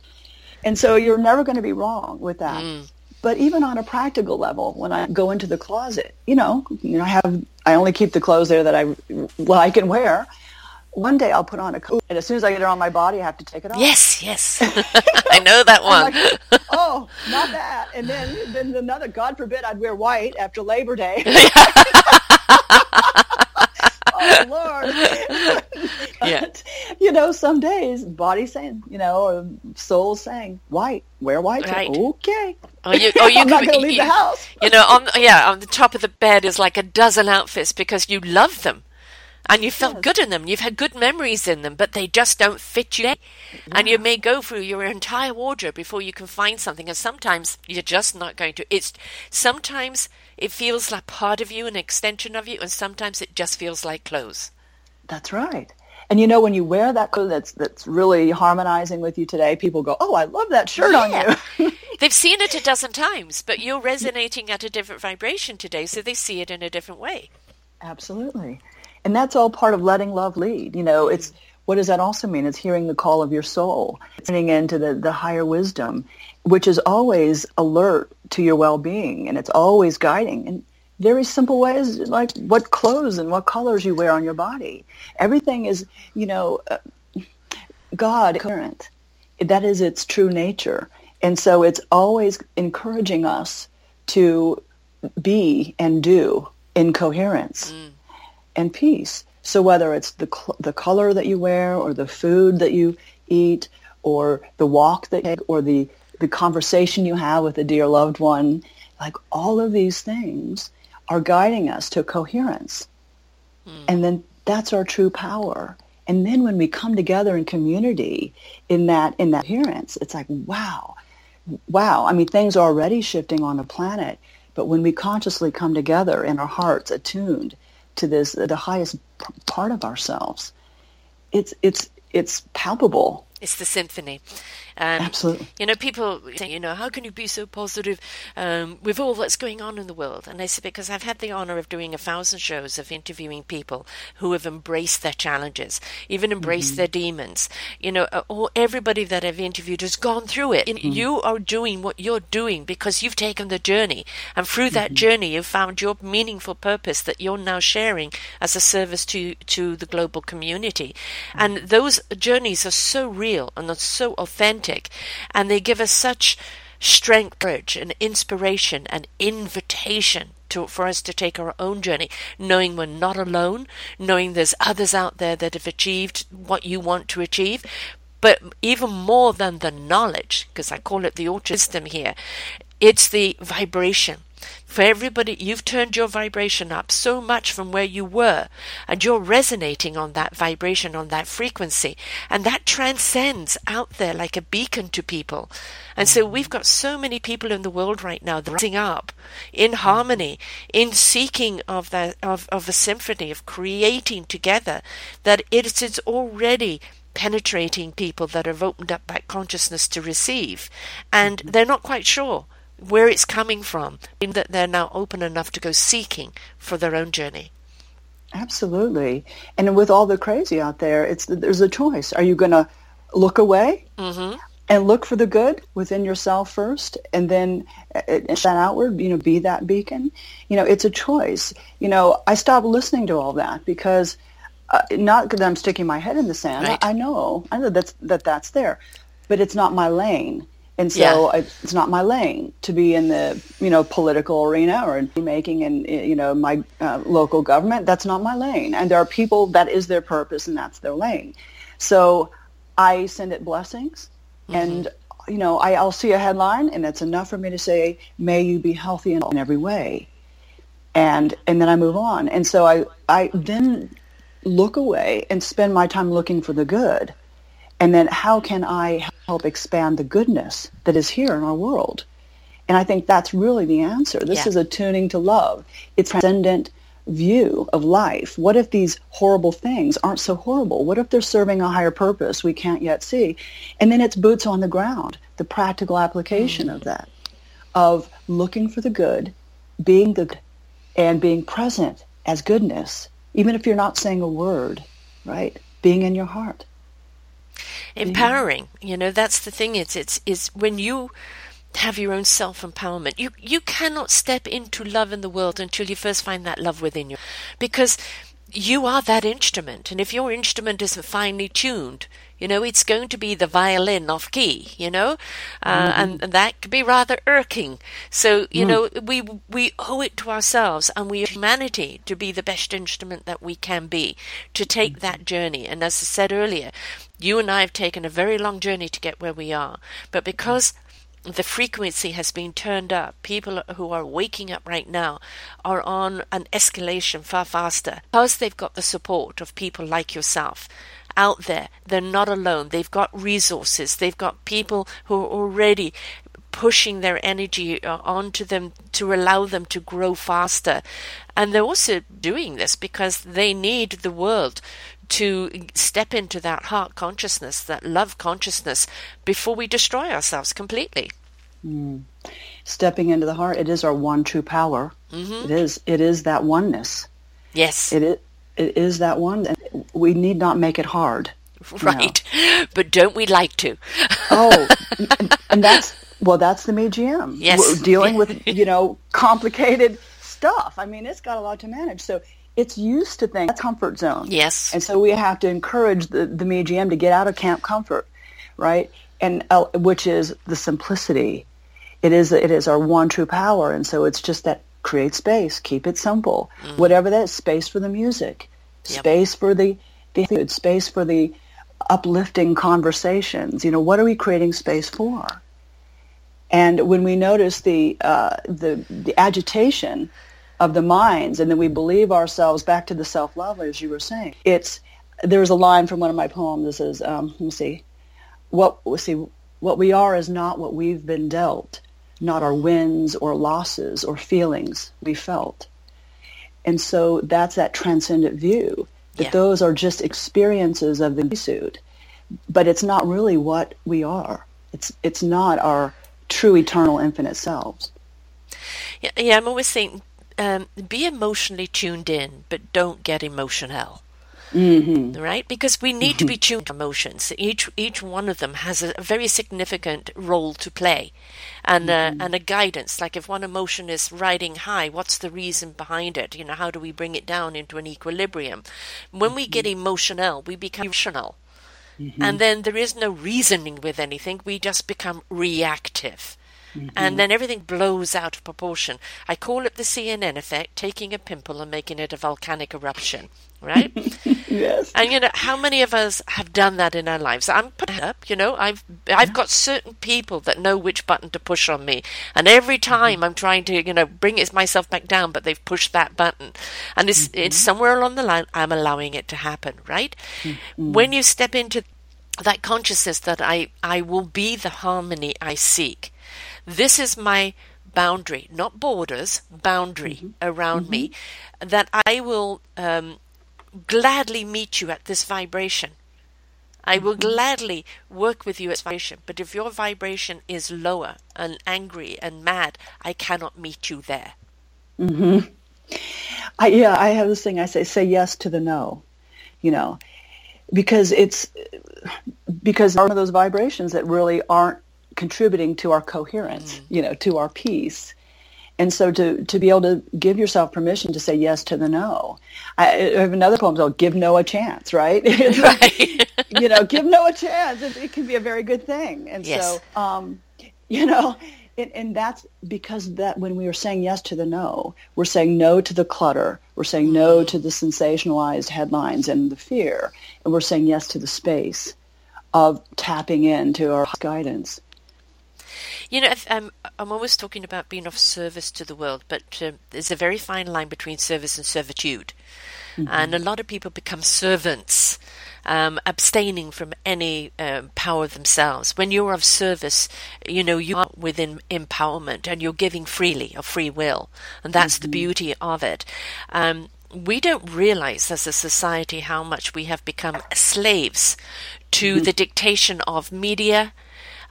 And so you're never going to be wrong with that. Mm. But even on a practical level, when I go into the closet, you know, you know, I have I only keep the clothes there that I like and wear. One day I'll put on a coat, and as soon as I get it on my body, I have to take it off. Yes, yes, I know that one. Like, oh, not that. And then, then another. God forbid I'd wear white after Labor Day. oh Lord. yeah. you know, some days body saying, you know, or soul saying, white, wear white. Right. Okay. Oh, you, oh, you I'm not going to leave you, the house. you know, on yeah, on the top of the bed is like a dozen outfits because you love them and you felt yes. good in them. You've had good memories in them, but they just don't fit you. Yeah. And you may go through your entire wardrobe before you can find something. And sometimes you're just not going to. It's sometimes it feels like part of you, an extension of you, and sometimes it just feels like clothes. That's right. And you know, when you wear that clothes that's that's really harmonizing with you today, people go, "Oh, I love that shirt yeah. on you." They've seen it a dozen times, but you're resonating at a different vibration today, so they see it in a different way. Absolutely. And that's all part of letting love lead. You know, it's mm. what does that also mean? It's hearing the call of your soul, tuning into the, the higher wisdom, which is always alert to your well-being and it's always guiding. And very simple ways like what clothes and what colors you wear on your body. Everything is, you know, uh, God current. That is its true nature. And so it's always encouraging us to be and do in coherence. Mm and peace. So whether it's the cl- the color that you wear, or the food that you eat, or the walk that you take, or the the conversation you have with a dear loved one, like all of these things are guiding us to coherence. Mm. And then that's our true power. And then when we come together in community in that in that coherence, it's like wow, wow. I mean, things are already shifting on the planet, but when we consciously come together in our hearts attuned to this the highest part of ourselves it's it's it's palpable it's the symphony um, Absolutely. You know, people say, you know, how can you be so positive um, with all that's going on in the world? And I say, because I've had the honor of doing a thousand shows of interviewing people who have embraced their challenges, even embraced mm-hmm. their demons. You know, or everybody that I've interviewed has gone through it. Mm-hmm. You are doing what you're doing because you've taken the journey. And through that mm-hmm. journey, you've found your meaningful purpose that you're now sharing as a service to, to the global community. And those journeys are so real and are so authentic authentic, and they give us such strength, courage, and inspiration and invitation to, for us to take our own journey, knowing we're not alone, knowing there's others out there that have achieved what you want to achieve. But even more than the knowledge, because I call it the system here, it's the vibration. For everybody, you've turned your vibration up so much from where you were, and you're resonating on that vibration, on that frequency, and that transcends out there like a beacon to people. And so we've got so many people in the world right now rising up in harmony, in seeking of the of, of a symphony, of creating together, that it is already penetrating people that have opened up that consciousness to receive, and mm-hmm. they're not quite sure where it's coming from, in that they're now open enough to go seeking for their own journey. Absolutely. And with all the crazy out there, it's there's a choice. Are you going to look away mm-hmm. and look for the good within yourself first, and then uh, uh, that outward, you know, be that beacon? You know, it's a choice. You know, I stopped listening to all that because uh, not that I'm sticking my head in the sand. Right. I, I know, I know that's that that's there, but it's not my lane. And so yeah. it's not my lane to be in the, you know, political arena or making in, you know, my uh, local government. That's not my lane. And there are people that is their purpose and that's their lane. So I send it blessings mm-hmm. and, you know, I, I'll see a headline and that's enough for me to say, may you be healthy in, in every way. And, and then I move on. And so I, I then look away and spend my time looking for the good and then how can I help expand the goodness that is here in our world? And I think that's really the answer. This yeah. is a tuning to love. It's transcendent view of life. What if these horrible things aren't so horrible? What if they're serving a higher purpose we can't yet see? And then it's boots on the ground, the practical application mm. of that, of looking for the good, being the good, and being present as goodness, even if you're not saying a word, right? Being in your heart empowering. You know, that's the thing. It's it's is when you have your own self empowerment. You you cannot step into love in the world until you first find that love within you, because you are that instrument. And if your instrument isn't finely tuned, you know, it's going to be the violin off key, you know, uh, mm-hmm. and, and, that could be rather irking. So, you mm. know, we, we owe it to ourselves and we humanity to be the best instrument that we can be, to take mm-hmm. that journey. And as I said earlier, you and I have taken a very long journey to get where we are. But because the frequency has been turned up. People who are waking up right now are on an escalation far faster because they've got the support of people like yourself out there. They're not alone. They've got resources. They've got people who are already pushing their energy uh, onto them to allow them to grow faster. And they're also doing this because they need the world to step into that heart consciousness, that love consciousness, before we destroy ourselves completely. Mm. Stepping into the heart, it is our one true power. Mm-hmm. It is. It is that oneness. Yes. It is. It is that one. And we need not make it hard. Right. But don't we like to? oh, and, and, that's well, that's the MGM. Yes. We're dealing with you know complicated stuff. I mean, it's got a lot to manage. So it's used to things. That's comfort zone. Yes. And so we have to encourage the, the MGM to get out of camp comfort, right? And uh, which is the simplicity. It is it is our one true power, and so it's just that create space, keep it simple. Mm. Whatever that is, space for the music, yep. space for the the food, space for the uplifting conversations. You know, what are we creating space for? And when we notice the uh, the the agitation of the minds, and then we believe ourselves back to the self-love, as you were saying. It's there's a line from one of my poems. This is um, let me see, what see what we are is not what we've been dealt, not our wins or losses or feelings we felt. And so that's that transcendent view that yeah. those are just experiences of the suit, but it's not really what we are. It's it's not our true eternal infinite selves. Yeah, yeah I'm always saying um, be emotionally tuned in, but don't get emotional. Mm-hmm. Right, because we need to be tuned to emotions. Each each one of them has a, a very significant role to play, and uh, mm-hmm. uh, and a guidance. Like if one emotion is riding high, what's the reason behind it? You know, how do we bring it down into an equilibrium? When mm-hmm. we get mm-hmm. emotional, we become rational, mm-hmm. and then there is no reasoning with anything. We just become reactive. Mm-hmm. And then everything blows out of proportion. I call it the CNN effect, taking a pimple and making it a volcanic eruption right? yes. And you know, how many of us have done that in our lives? I'm putting up, you know, I've I've got certain people that know which button to push on me, and every Mm-hmm. time I'm trying to, you know, bring it myself back down, but they've pushed that button, and it's Mm-hmm. it's somewhere along the line I'm allowing it to happen, right? Mm-hmm. When you step into that consciousness that I I will be the harmony I seek, this is my boundary, not borders, boundary Mm-hmm. around me, that I will um, gladly meet you at this vibration. I will gladly work with you at vibration, but if your vibration is lower and angry and mad, I cannot meet you there. I, yeah, I have this thing. I say, say yes to the no, you know, because it's because one of those vibrations that really aren't contributing to our coherence, you know, to our peace. And so to, to be able to give yourself permission to say yes to the no. I, I have another poem called Give No a Chance, right? Right. you know, give no a chance. It, it can be a very good thing. And Yes. so, um, you know, and, and that's because that when we are saying yes to the no, we're saying no to the clutter. We're saying no to the sensationalized headlines and the fear. And we're saying yes to the space of tapping into our guidance. You know, if, um, I'm always talking about being of service to the world, but um, there's a very fine line between service and servitude. And a lot of people become servants, um, abstaining from any um, power themselves. When you're of service, you know, you are within empowerment and you're giving freely of free will. And that's the beauty of it. Um, we don't realize as a society how much we have become slaves to the dictation of media,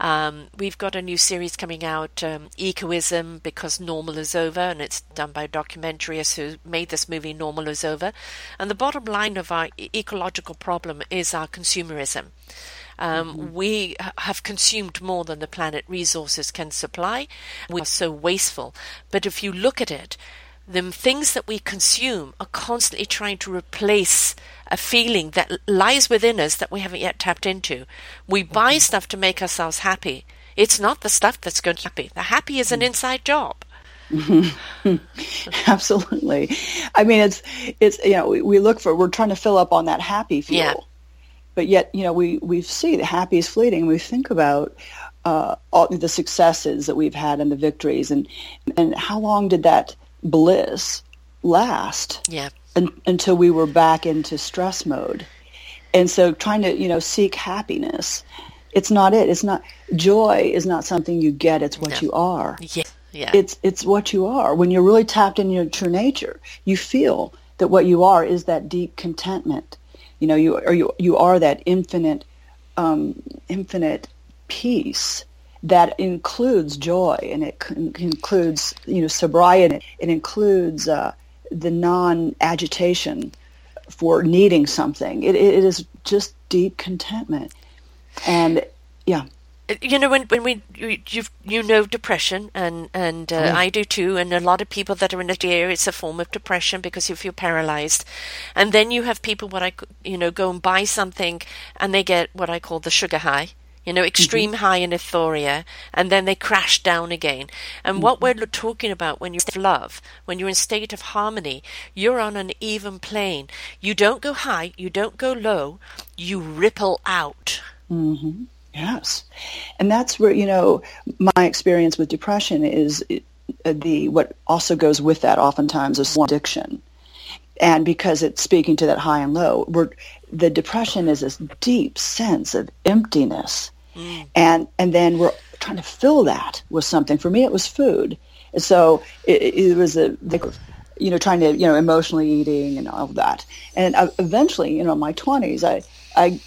um, we've got a new series coming out, um, Ecoism, because normal is over, and it's done by a documentarist who made this movie, Normal is Over. And the bottom line of our ecological problem is our consumerism. Um, We have consumed more than the planet resources can supply. We are so wasteful. But if you look at it, the things that we consume are constantly trying to replace a feeling that lies within us that we haven't yet tapped into. We buy stuff to make ourselves happy. It's not the stuff that's going to happy. The happy is an inside job. Absolutely. I mean, it's, it's, you know, we, we look for, we're trying to fill up on that happy fuel. Yeah. But yet, you know, we, we see the happy is fleeting. We think about uh, all the successes that we've had and the victories and, and how long did that bliss last Yeah. Un, until we were back into stress mode. And so trying to, you know, seek happiness, it's not it. It's not, joy is not something you get. It's what No. you are Yeah. Yeah. it's it's what you are when you're really tapped into your true nature you feel that what you are is that deep contentment you know you are you, you are that infinite um, infinite peace that includes joy and it c- includes you know sobriety it includes uh, the non-agitation for needing something. It, it is just deep contentment. And yeah. You know when when we you you've, you know depression and and uh, I do too and a lot of people that are in that area it's a form of depression because you feel paralyzed. And then you have people what I you know go and buy something and they get what I call the sugar high you know extreme mm-hmm. high in euphoria and then they crash down again and what mm-hmm. we're talking about when you're in state of love when you're in state of harmony you're on an even plane you don't go high you don't go low you ripple out mm-hmm. Yes. And that's where, you know, my experience with depression is uh, the, what also goes with that oftentimes is addiction. And because it's speaking to that high and low, we're, the depression is this deep sense of emptiness. And, and then we're trying to fill that with something. For me, it was food. So it, it was a, you know, trying to, you know, emotionally eating and all that. And I, eventually, you know, in my 20s, I, I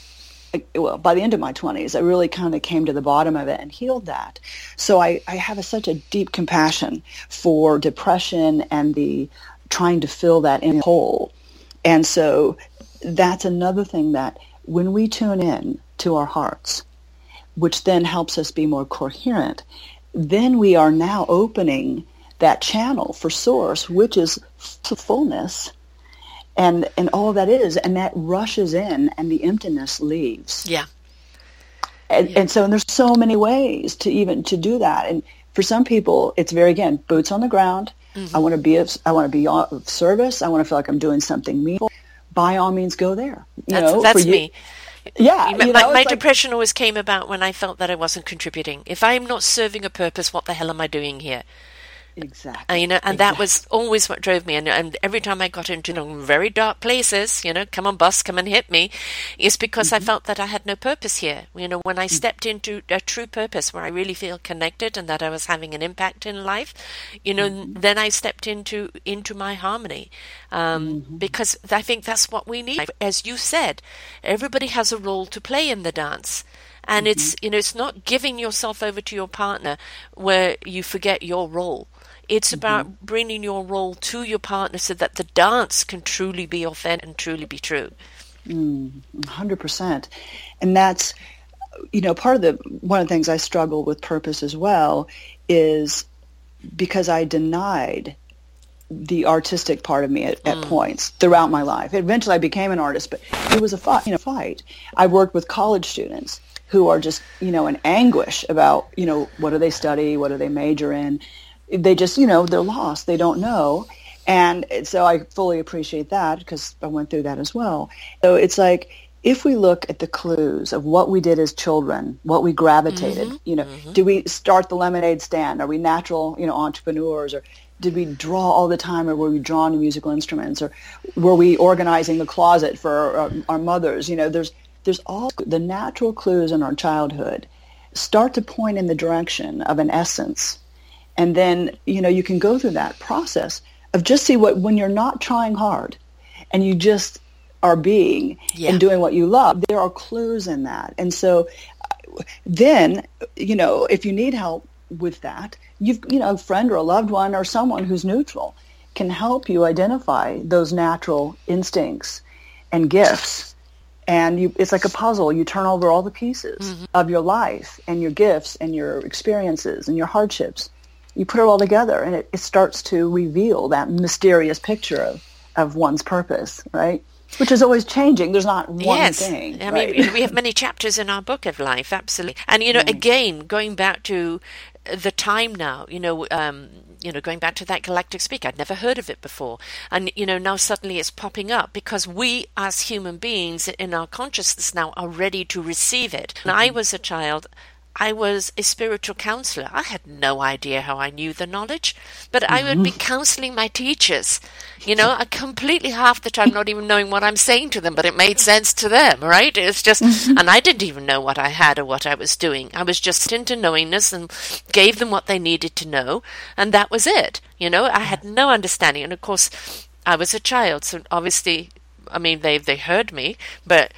well, by the end of my 20s, I really kind of came to the bottom of it and healed that. So I, I have a, such a deep compassion for depression and the trying to fill that in hole. And so that's another thing that when we tune in to our hearts, which then helps us be more coherent, then we are now opening that channel for source, which is fullness and and all that is and that rushes in and the emptiness leaves. Yeah. And, and so and there's so many ways to even to do that. And for some people it's very again boots on the ground. Mm-hmm. I want to be of, i want to be of service. I want to feel like i'm doing something meaningful. By all means go there. You that's, know, that's me. Yeah, my, know, my depression always came about when I felt that I wasn't contributing. If I'm not serving a purpose, what the hell am I doing here? Exactly. And, you know, and exactly. that was always what drove me. And, and every time I got into you know, very dark places, you know, come on, bus, come and hit me, is because mm-hmm. I felt that I had no purpose here. You know, when I mm-hmm. stepped into a true purpose where I really feel connected and that I was having an impact in life, you know, mm-hmm. then I stepped into into my harmony, um, mm-hmm. because I think that's what we need. As you said, everybody has a role to play in the dance and mm-hmm. it's you know it's not giving yourself over to your partner where you forget your role it's mm-hmm. about bringing your role to your partner so that the dance can truly be authentic and truly be true. Mm, 100%. And that's, you know, part of the, one of the things I struggle with purpose as well is because I denied the artistic part of me at, at mm. points throughout my life. Eventually I became an artist, but it was a fight, you know, fight. I worked with college students who are just, you know, in anguish about, you know, what do they study? What do they major in? They just, you know, they're lost. They don't know. And so I fully appreciate that because I went through that as well. So it's like, if we look at the clues of what we did as children, what we gravitated, mm-hmm, you know, mm-hmm. did we start the lemonade stand? Are we natural, you know, entrepreneurs or did we draw all the time or were we drawn to musical instruments or were we organizing the closet for our, our mothers? You know, there's, there's all the natural clues in our childhood start to point in the direction of an essence and then, you know, you can go through that process of just see what, when you're not trying hard and you just are being yeah. and doing what you love, there are clues in that. And so then, you know, if you need help with that, you've, you know, a friend or a loved one or someone who's neutral can help you identify those natural instincts and gifts and you, it's like a puzzle. You turn over all the pieces mm-hmm. of your life and your gifts and your experiences and your hardships, you put it all together and it, it starts to reveal that mysterious picture of, of one's purpose, right? Which is always changing. There's not one yes. thing. I right? mean, we have many chapters in our book of life, absolutely. And, you know, right. again, going back to the time now, you know, um, you know, going back to that galactic speak, I'd never heard of it before. And, you know, now suddenly it's popping up because we as human beings in our consciousness now are ready to receive it. Mm-hmm. I was a child, I was a spiritual counselor. I had no idea how I knew the knowledge, but mm-hmm. I would be mm-hmm. counseling my teachers, you know, I completely half the time not even knowing what I'm saying to them, but it made sense to them, right? It's just, mm-hmm. and I didn't even know what I had or what I was doing. I was just into knowingness and gave them what they needed to know, and that was it. You know, I had no understanding. And of course, I was a child, so obviously, I mean, they, they heard me, but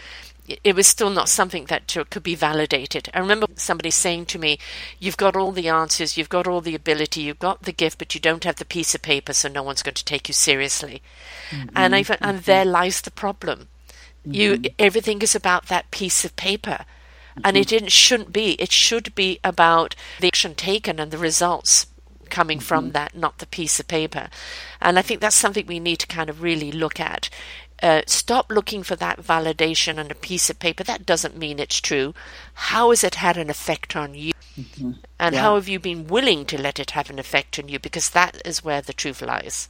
it was still not something that could be validated. I remember somebody saying to me, You've got all the answers, you've got all the ability, you've got the gift, but you don't have the piece of paper, so no one's going to take you seriously. Mm-hmm. And, I, and mm-hmm. there lies the problem. Mm-hmm. You, everything is about that piece of paper. And it, it shouldn't be. It should be about the action taken and the results coming from mm-hmm. that, not the piece of paper. And I think that's something we need to kind of really look at. Uh, stop looking for that validation on a piece of paper. That doesn't mean it's true. How has it had an effect on you? Mm-hmm. And yeah. how have you been willing to let it have an effect on you? Because that is where the truth lies.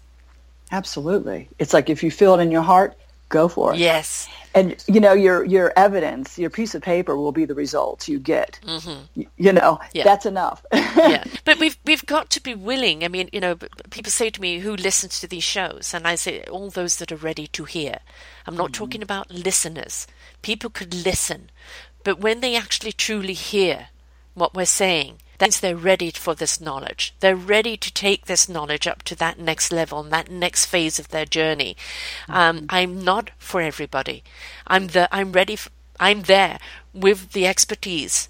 Absolutely. It's like if you feel it in your heart, go for it. Yes. And you know your your evidence, your piece of paper will be the results you get. Mm-hmm. You know yeah. that's enough. yeah, but we've we've got to be willing. I mean, you know, people say to me, "Who listens to these shows?" And I say, "All those that are ready to hear." I'm not mm-hmm. talking about listeners. People could listen, but when they actually truly hear what we're saying, that means they're ready for this knowledge. They're ready to take this knowledge up to that next level and that next phase of their journey. Um, mm-hmm. I'm not for everybody. I'm the. I'm ready. For, I'm there with the expertise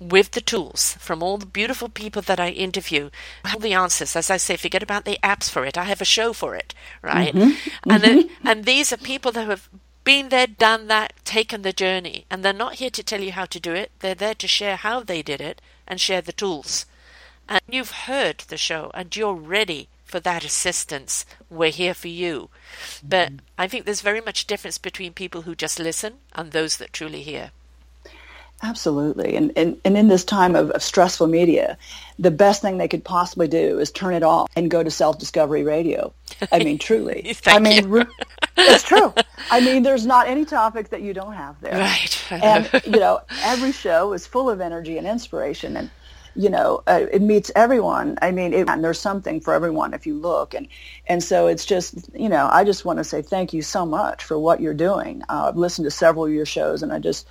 with the tools from all the beautiful people that I interview, all the answers. As I say, forget about the apps for it. I have a show for it, right? Mm-hmm. And mm-hmm. and these are people that have been there, done that, taken the journey, and they're not here to tell you how to do it. They're there to share how they did it and share the tools. And you've heard the show and you're ready for that assistance. We're here for you. But mm-hmm. I think there's very much difference between people who just listen and those that truly hear. Absolutely. And, and, and in this time of, of, stressful media, the best thing they could possibly do is turn it off and go to self-discovery radio. I mean, truly. I mean, re- it's true. I mean, there's not any topic that you don't have there. Right. and, you know, every show is full of energy and inspiration. And, you know, uh, it meets everyone. I mean, it, and there's something for everyone if you look. And, and so it's just, you know, I just want to say thank you so much for what you're doing. Uh, I've listened to several of your shows and I just,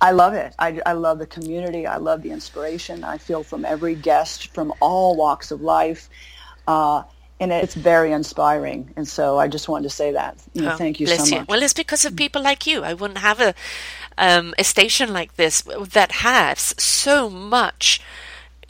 I love it. I, I love the community. I love the inspiration I feel from every guest from all walks of life. Uh, and it's very inspiring. And so I just wanted to say that. You know, oh, thank you so much. You. Well, it's because of people like you. I wouldn't have a um, a station like this that has so much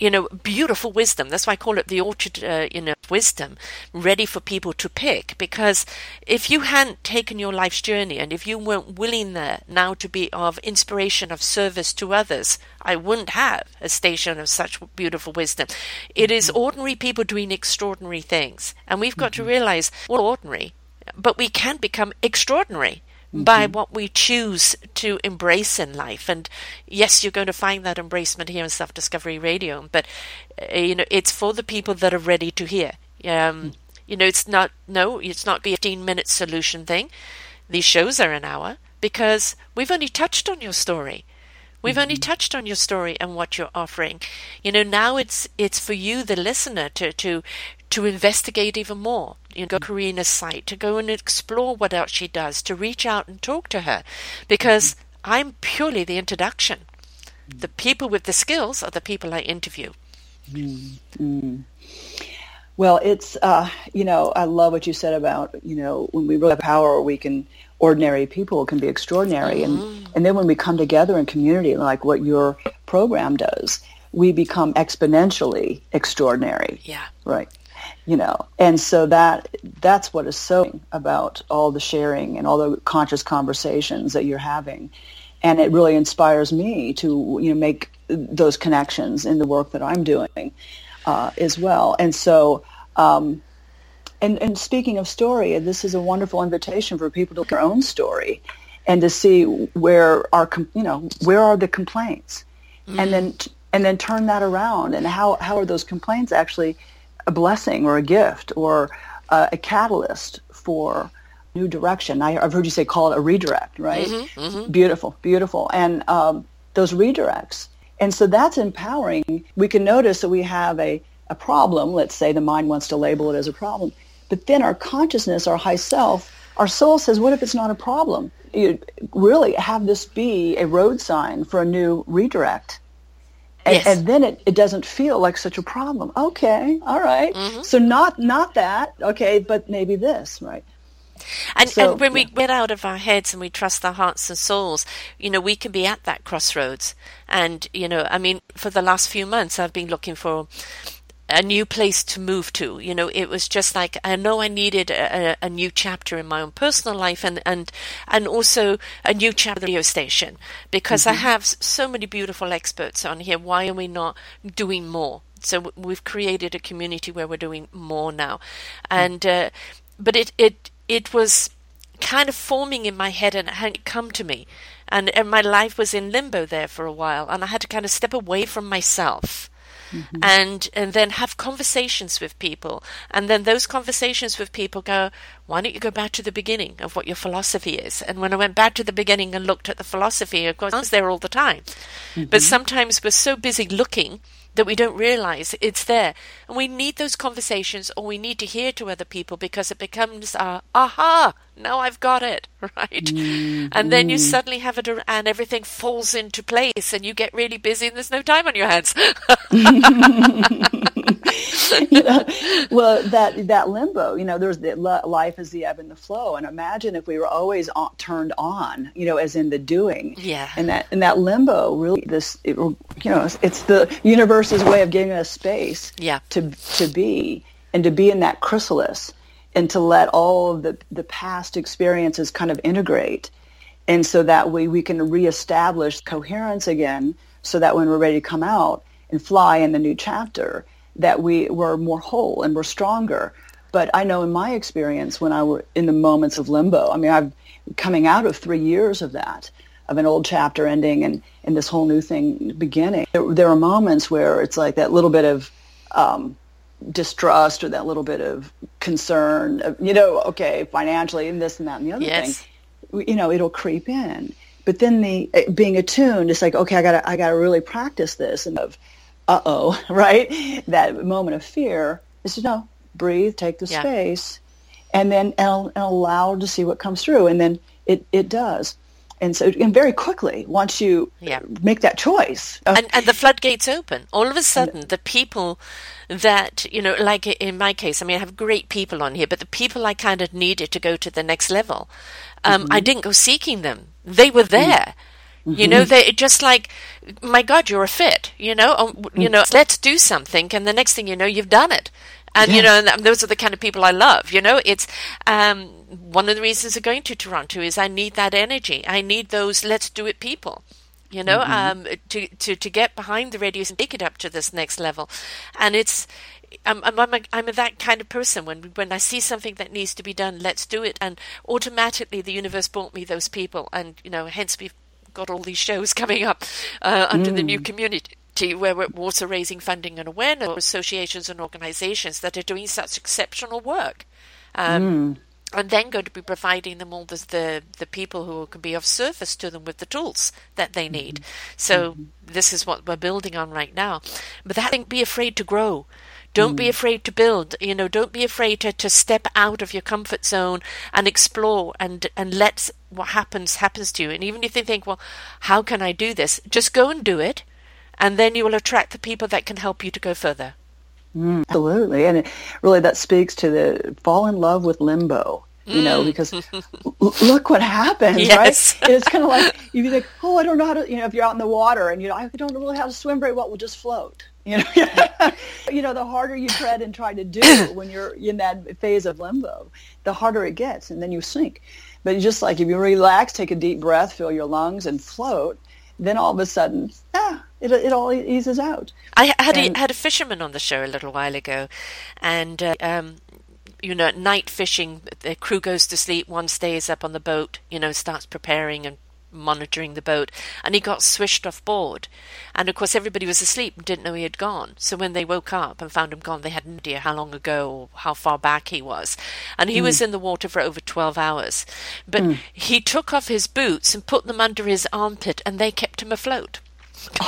you know, beautiful wisdom. That's why I call it the orchard, uh, you know, wisdom, ready for people to pick. Because if you hadn't taken your life's journey and if you weren't willing there now to be of inspiration, of service to others, I wouldn't have a station of such beautiful wisdom. It is mm-hmm. ordinary people doing extraordinary things. And we've got mm-hmm. to realize we're ordinary, but we can become extraordinary mm-hmm. by what we choose to embrace in life. And yes, you're going to find that embracement here in Self Discovery Radio, but uh, you know it's for the people that are ready to hear. Um, mm-hmm. You know, it's not no, it's not the 15 minute solution thing. These shows are an hour because we've only touched on your story. We've mm-hmm. only touched on your story and what you're offering. You know, now it's it's for you, the listener, to to to investigate even more. You know, go Korrine's site, to go and explore what else she does, to reach out and talk to her, because. I'm purely the introduction. The people with the skills are the people I interview. Mm-hmm. Well, it's uh, you know I love what you said about you know when we really have power, we can ordinary people can be extraordinary, mm-hmm. and and then when we come together in community, like what your program does, we become exponentially extraordinary. Yeah. Right you know? And so that that's what is so about all the sharing and all the conscious conversations that you're having. And it really inspires me to you know make those connections in the work that i'm doing uh, as well. And so um, and, and speaking of story this is a wonderful invitation for people to their own story and to see where our you know where are the complaints? Mm-hmm. and then and then turn that around. And how how are those complaints actually a blessing or a gift or uh, a catalyst for new direction. I, have heard you say call it a redirect, right? Mm-hmm, mm-hmm. Beautiful, beautiful. And um, those redirects. And so that's empowering. We can notice that we have a, a problem. Let's say the mind wants to label it as a problem. But then our consciousness, our high self, our soul says, what if it's not a problem? You really have this be a road sign for a new redirect. And, yes. and, then it, it doesn't feel like such a problem. Okay, all right. mm-hmm. So not not that, okay, but maybe this, right? And, so, and when yeah. we get out of our heads and we trust our hearts and souls, you know, we can be at that crossroads. And, you know, I mean, for the last few months, I've been looking for a new place to move to. You know, it was just like I know I needed a, a, new chapter in my own personal life and and and also a new chapter radio station because mm-hmm. I have so many beautiful experts on here. Why are we not doing more? So we've created a community where we're doing more now, and uh, but it it it was kind of forming in my head and it hadn't come to me. And, and my life was in limbo there for a while, and I had to kind of step away from myself mm-hmm. and and then have conversations with people and then those conversations with people go why don't you go back to the beginning of what your philosophy is and when i went back to the beginning and looked at the philosophy of course i was there all the time mm-hmm. but sometimes we're so busy looking that we don't realize it's there. And we need those conversations or we need to hear to other people because it becomes our aha, now I've got it, right? Mm-hmm. And then you suddenly have it and everything falls into place and you get really busy and there's no time on your hands. you know, well, that that limbo, you know, there's the life is the ebb and the flow, and imagine if we were always on, turned on, you know, as in the doing. Yeah. And that and that limbo, really, this, it, you know, it's, it's the universe's way of giving us space. Yeah. To to be and to be in that chrysalis and to let all of the the past experiences kind of integrate, and so that way we can reestablish coherence again, so that when we're ready to come out and fly in the new chapter that we were more whole and were stronger. But I know in my experience when I were in the moments of limbo, I mean, I've coming out of three years of that, of an old chapter ending and, and this whole new thing beginning. There, there are moments where it's like that little bit of um, distrust or that little bit of concern, of, you know, okay, financially and this and that and the other yes. thing, you know, it'll creep in. But then the eh, being attuned, it's like, okay, I gotta, I gotta really practice this and of, uh oh, right? That moment of fear is to know, breathe, take the yeah. space, and then and, and allow to see what comes through, and then it it does and so and very quickly once you yeah. make that choice and, and the floodgates open all of a sudden the people that you know like in my case i mean i have great people on here but the people i kind of needed to go to the next level um, mm-hmm. i didn't go seeking them they were there mm-hmm. You know they just like my god you're a fit you know oh, you mm. know let's do something and the next thing you know you've done it and you know and those are the kind of people i love you know it's um, one of the reasons of going to toronto is i need that energy i need those let's do it people you know mm-hmm. um, to, to to get behind the radios and take it up to this next level and it's I'm, I'm, I'm, a, I'm a that kind of person. When when I see something that needs to be done, let's do it. And automatically, the universe brought me those people, and you know, hence we've got all these shows coming up uh, under mm. the new mm. community where we're also raising funding and awareness for associations and organizations that are doing such exceptional work. Um, mm. And then going to be providing them all the, the, the people who can be of service to them with the tools that they need. Mm-hmm. So mm-hmm. this is what we're building on right now. But that thing, be afraid to grow. Don't mm. be afraid to build. You know, don't be afraid to, to step out of your comfort zone and explore and and let what happens happens to you. And even if they think, well, how can I do this? Just go and do it and then you will attract the people that can help you to go further. Mm, absolutely, and it, really that speaks to the fall in love with limbo. You know, mm. because look what happens, yes. right? it's kind of like you think, oh, I don't know how to. You know, if you're out in the water and you know, I don't really how to swim very well, we'll just float. You know, you know, the harder you tread and try to do when you're in that phase of limbo, the harder it gets, and then you sink. But just like if you relax, take a deep breath, fill your lungs, and float, then all of a sudden, ah, it, it all eases out. I had and, a, had a fisherman on the show a little while ago, and uh, um, you know, night fishing, the crew goes to sleep, one stays up on the boat, you know, starts preparing and monitoring the boat, and he got swished off board. And of course, everybody was asleep and didn't know he had gone. So when they woke up and found him gone, they had no idea how long ago or how far back he was. And he mm. was in the water for over 12 hours. But mm. he took off his boots and put them under his armpit, and they kept him afloat.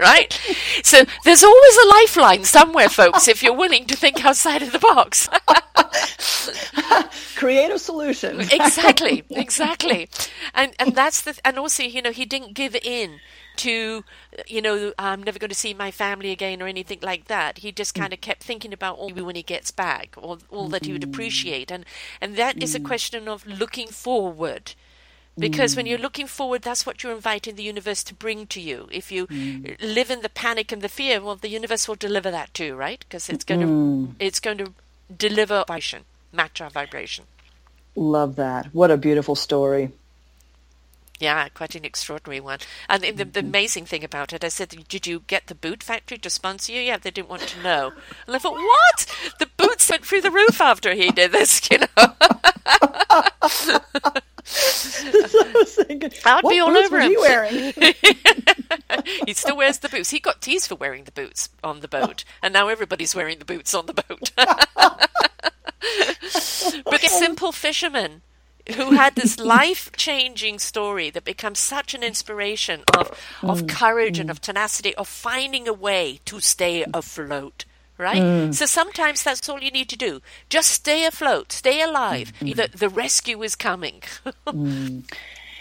right? So there's always a lifeline somewhere, folks, if you're willing to think outside of the box. Creative solution. exactly, exactly. And and that's the and also, you know, he didn't give in to you know i'm never going to see my family again or anything like that he just kind of kept thinking about all when he gets back or all that he would appreciate and and that is a question of looking forward because mm. when you're looking forward, that's what you're inviting the universe to bring to you. If you mm. live in the panic and the fear, well, the universe will deliver that too, right? Because it's going mm. to it's going to deliver vibration, match our vibration. Love that. What a beautiful story. Yeah, quite an extraordinary one. And the, the, mm-hmm. amazing thing about it, I said, did you get the boot factory to sponsor you? Yeah, they didn't want to know. And I thought, what? The boots went through the roof after he did this, you know. I was thinking, I'd be all over him. He wearing? he still wears the boots. He got teased for wearing the boots on the boat, and now everybody's wearing the boots on the boat. but a simple fisherman who had this life-changing story that becomes such an inspiration of of mm. courage and mm. of tenacity of finding a way to stay afloat right? Mm. So sometimes that's all you need to do. Just stay afloat, stay alive. Mm. The, the rescue is coming. mm.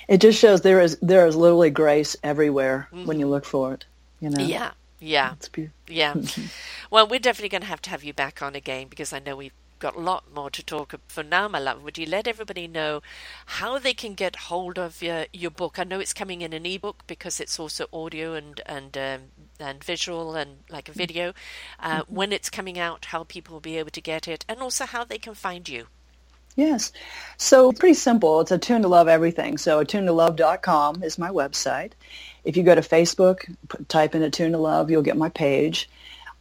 It just shows there is there is literally grace everywhere when you mm-hmm. look for it. You know. Yeah. Yeah. It's. Yeah. well, we're definitely going to have to have you back on again because I know we've got a lot more to talk for now, my love. Would you let everybody know how they can get hold of your, your book? I know it's coming in an ebook because it's also audio and and um, and visual and like a video. Uh, mm-hmm. When it's coming out, how people will be able to get it, and also how they can find you. Yes. So pretty simple. It's Attune to Love Everything. So attunetolove.com is my website. If you go to Facebook, type in Attune to Love, you'll get my page.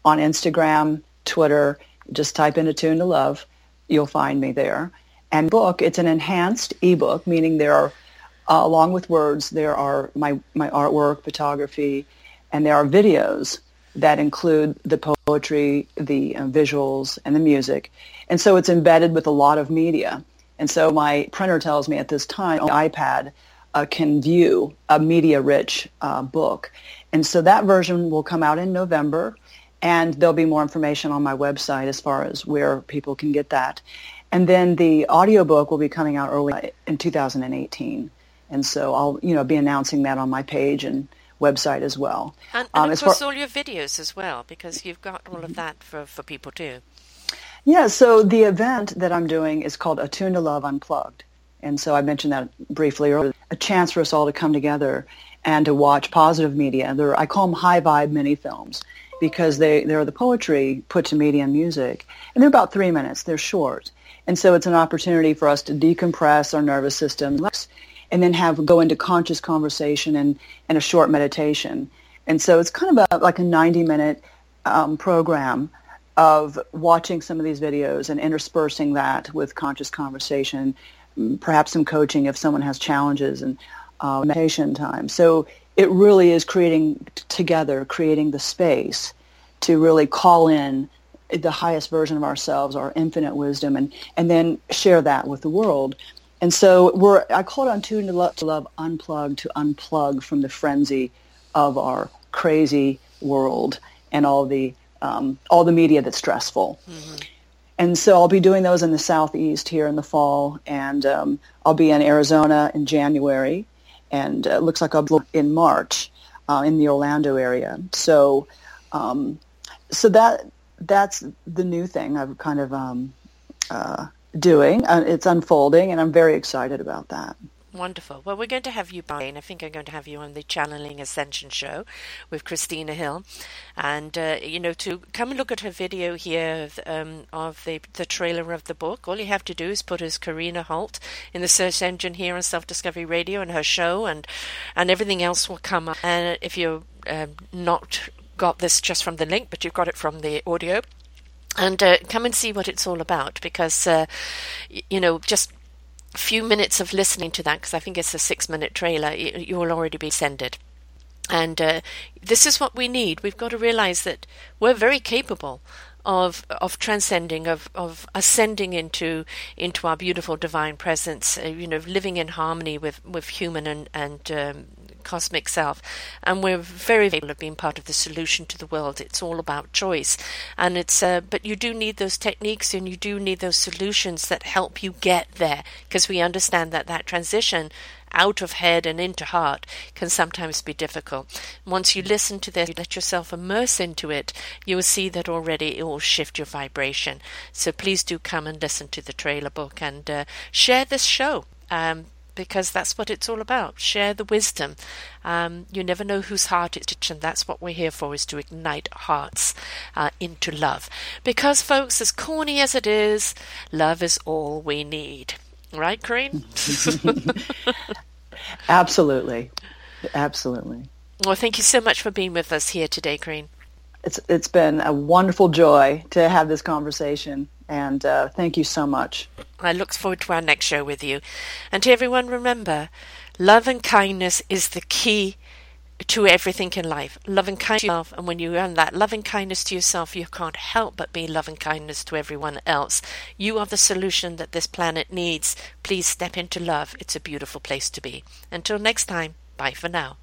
On Instagram, Twitter, just type in Attune to Love. You'll find me there. And book, it's an enhanced ebook, meaning there are uh, along with words, there are my, my artwork, photography, and there are videos that include the poetry, the uh, visuals, and the music. And so it's embedded with a lot of media. And so my printer tells me at this time, iPad uh, can view a media-rich uh, book. And so that version will come out in November, and there'll be more information on my website as far as where people can get that. And then the audiobook will be coming out early in 2018. And so I'll, you know, be announcing that on my page and website as well. And, and um, of course, far- all your videos as well, because you've got all of that for, for people too. Yeah, so the event that I'm doing is called Attune to Love Unplugged. And so I mentioned that briefly earlier, a chance for us all to come together and to watch positive media. They're, I call them high vibe mini films because they, they're the poetry put to media and music. And they're about three minutes. They're short. And so it's an opportunity for us to decompress our nervous system and then have go into conscious conversation and, and a short meditation. And so it's kind of a, like a 90-minute um, program of watching some of these videos and interspersing that with conscious conversation, perhaps some coaching if someone has challenges and uh, meditation time. So it really is creating together, creating the space to really call in the highest version of ourselves, our infinite wisdom, and, and then share that with the world. And so we're, I call it Attune to Love, to love Unplugged, to unplug from the frenzy of our crazy world and all the, um, all the media that's stressful. Mm-hmm. And so I'll be doing those in the southeast here in the fall, and um, I'll be in Arizona in January, and uh, it looks like I'll in March uh, in the Orlando area. So, um, so that that's the new thing I've kind of um, uh, doing. Uh, it's unfolding, and I'm very excited about that. Wonderful. Well, we're going to have you by, and I think I'm going to have you on the Channeling Ascension show with Christina Hill, and uh, you know to come and look at her video here um, of the the trailer of the book. All you have to do is put as Korrine Holt in the search engine here on Self Discovery Radio and her show, and and everything else will come up. And if you're um, not got this just from the link, but you've got it from the audio, and uh, come and see what it's all about because uh, you know just few minutes of listening to that because I think it's a six minute trailer you, will already be sended and uh, this is what we need we've got to realize that we're very capable of of transcending, of of ascending into into our beautiful divine presence. Uh, you know, living in harmony with with human and and um, cosmic self. And we're very able of being part of the solution to the world. It's all about choice. And it's, uh, but you do need those techniques and you do need those solutions that help you get there because we understand that that transition out of head and into heart can sometimes be difficult. Once you listen to this, you let yourself immerse into it, you will see that already it will shift your vibration. So please do come and listen to the trailer book and uh, share this show. Um, because that's what it's all about. Share the wisdom. Um, you never know whose heart it's and that's what we're here for, is to ignite hearts uh, into love. Because, folks, as corny as it is, love is all we need. Right, Korrine? Absolutely. Absolutely. Well, thank you so much for being with us here today, Korrine. It's it's been a wonderful joy to have this conversation, and uh, thank you so much. I look forward to our next show with you. And to everyone, remember, love and kindness is the key to everything in life. Loving kindness to yourself, and when you earn that loving kindness to yourself, you can't help but be loving kindness to everyone else. You are the solution that this planet needs. Please step into love. It's a beautiful place to be. Until next time, bye for now.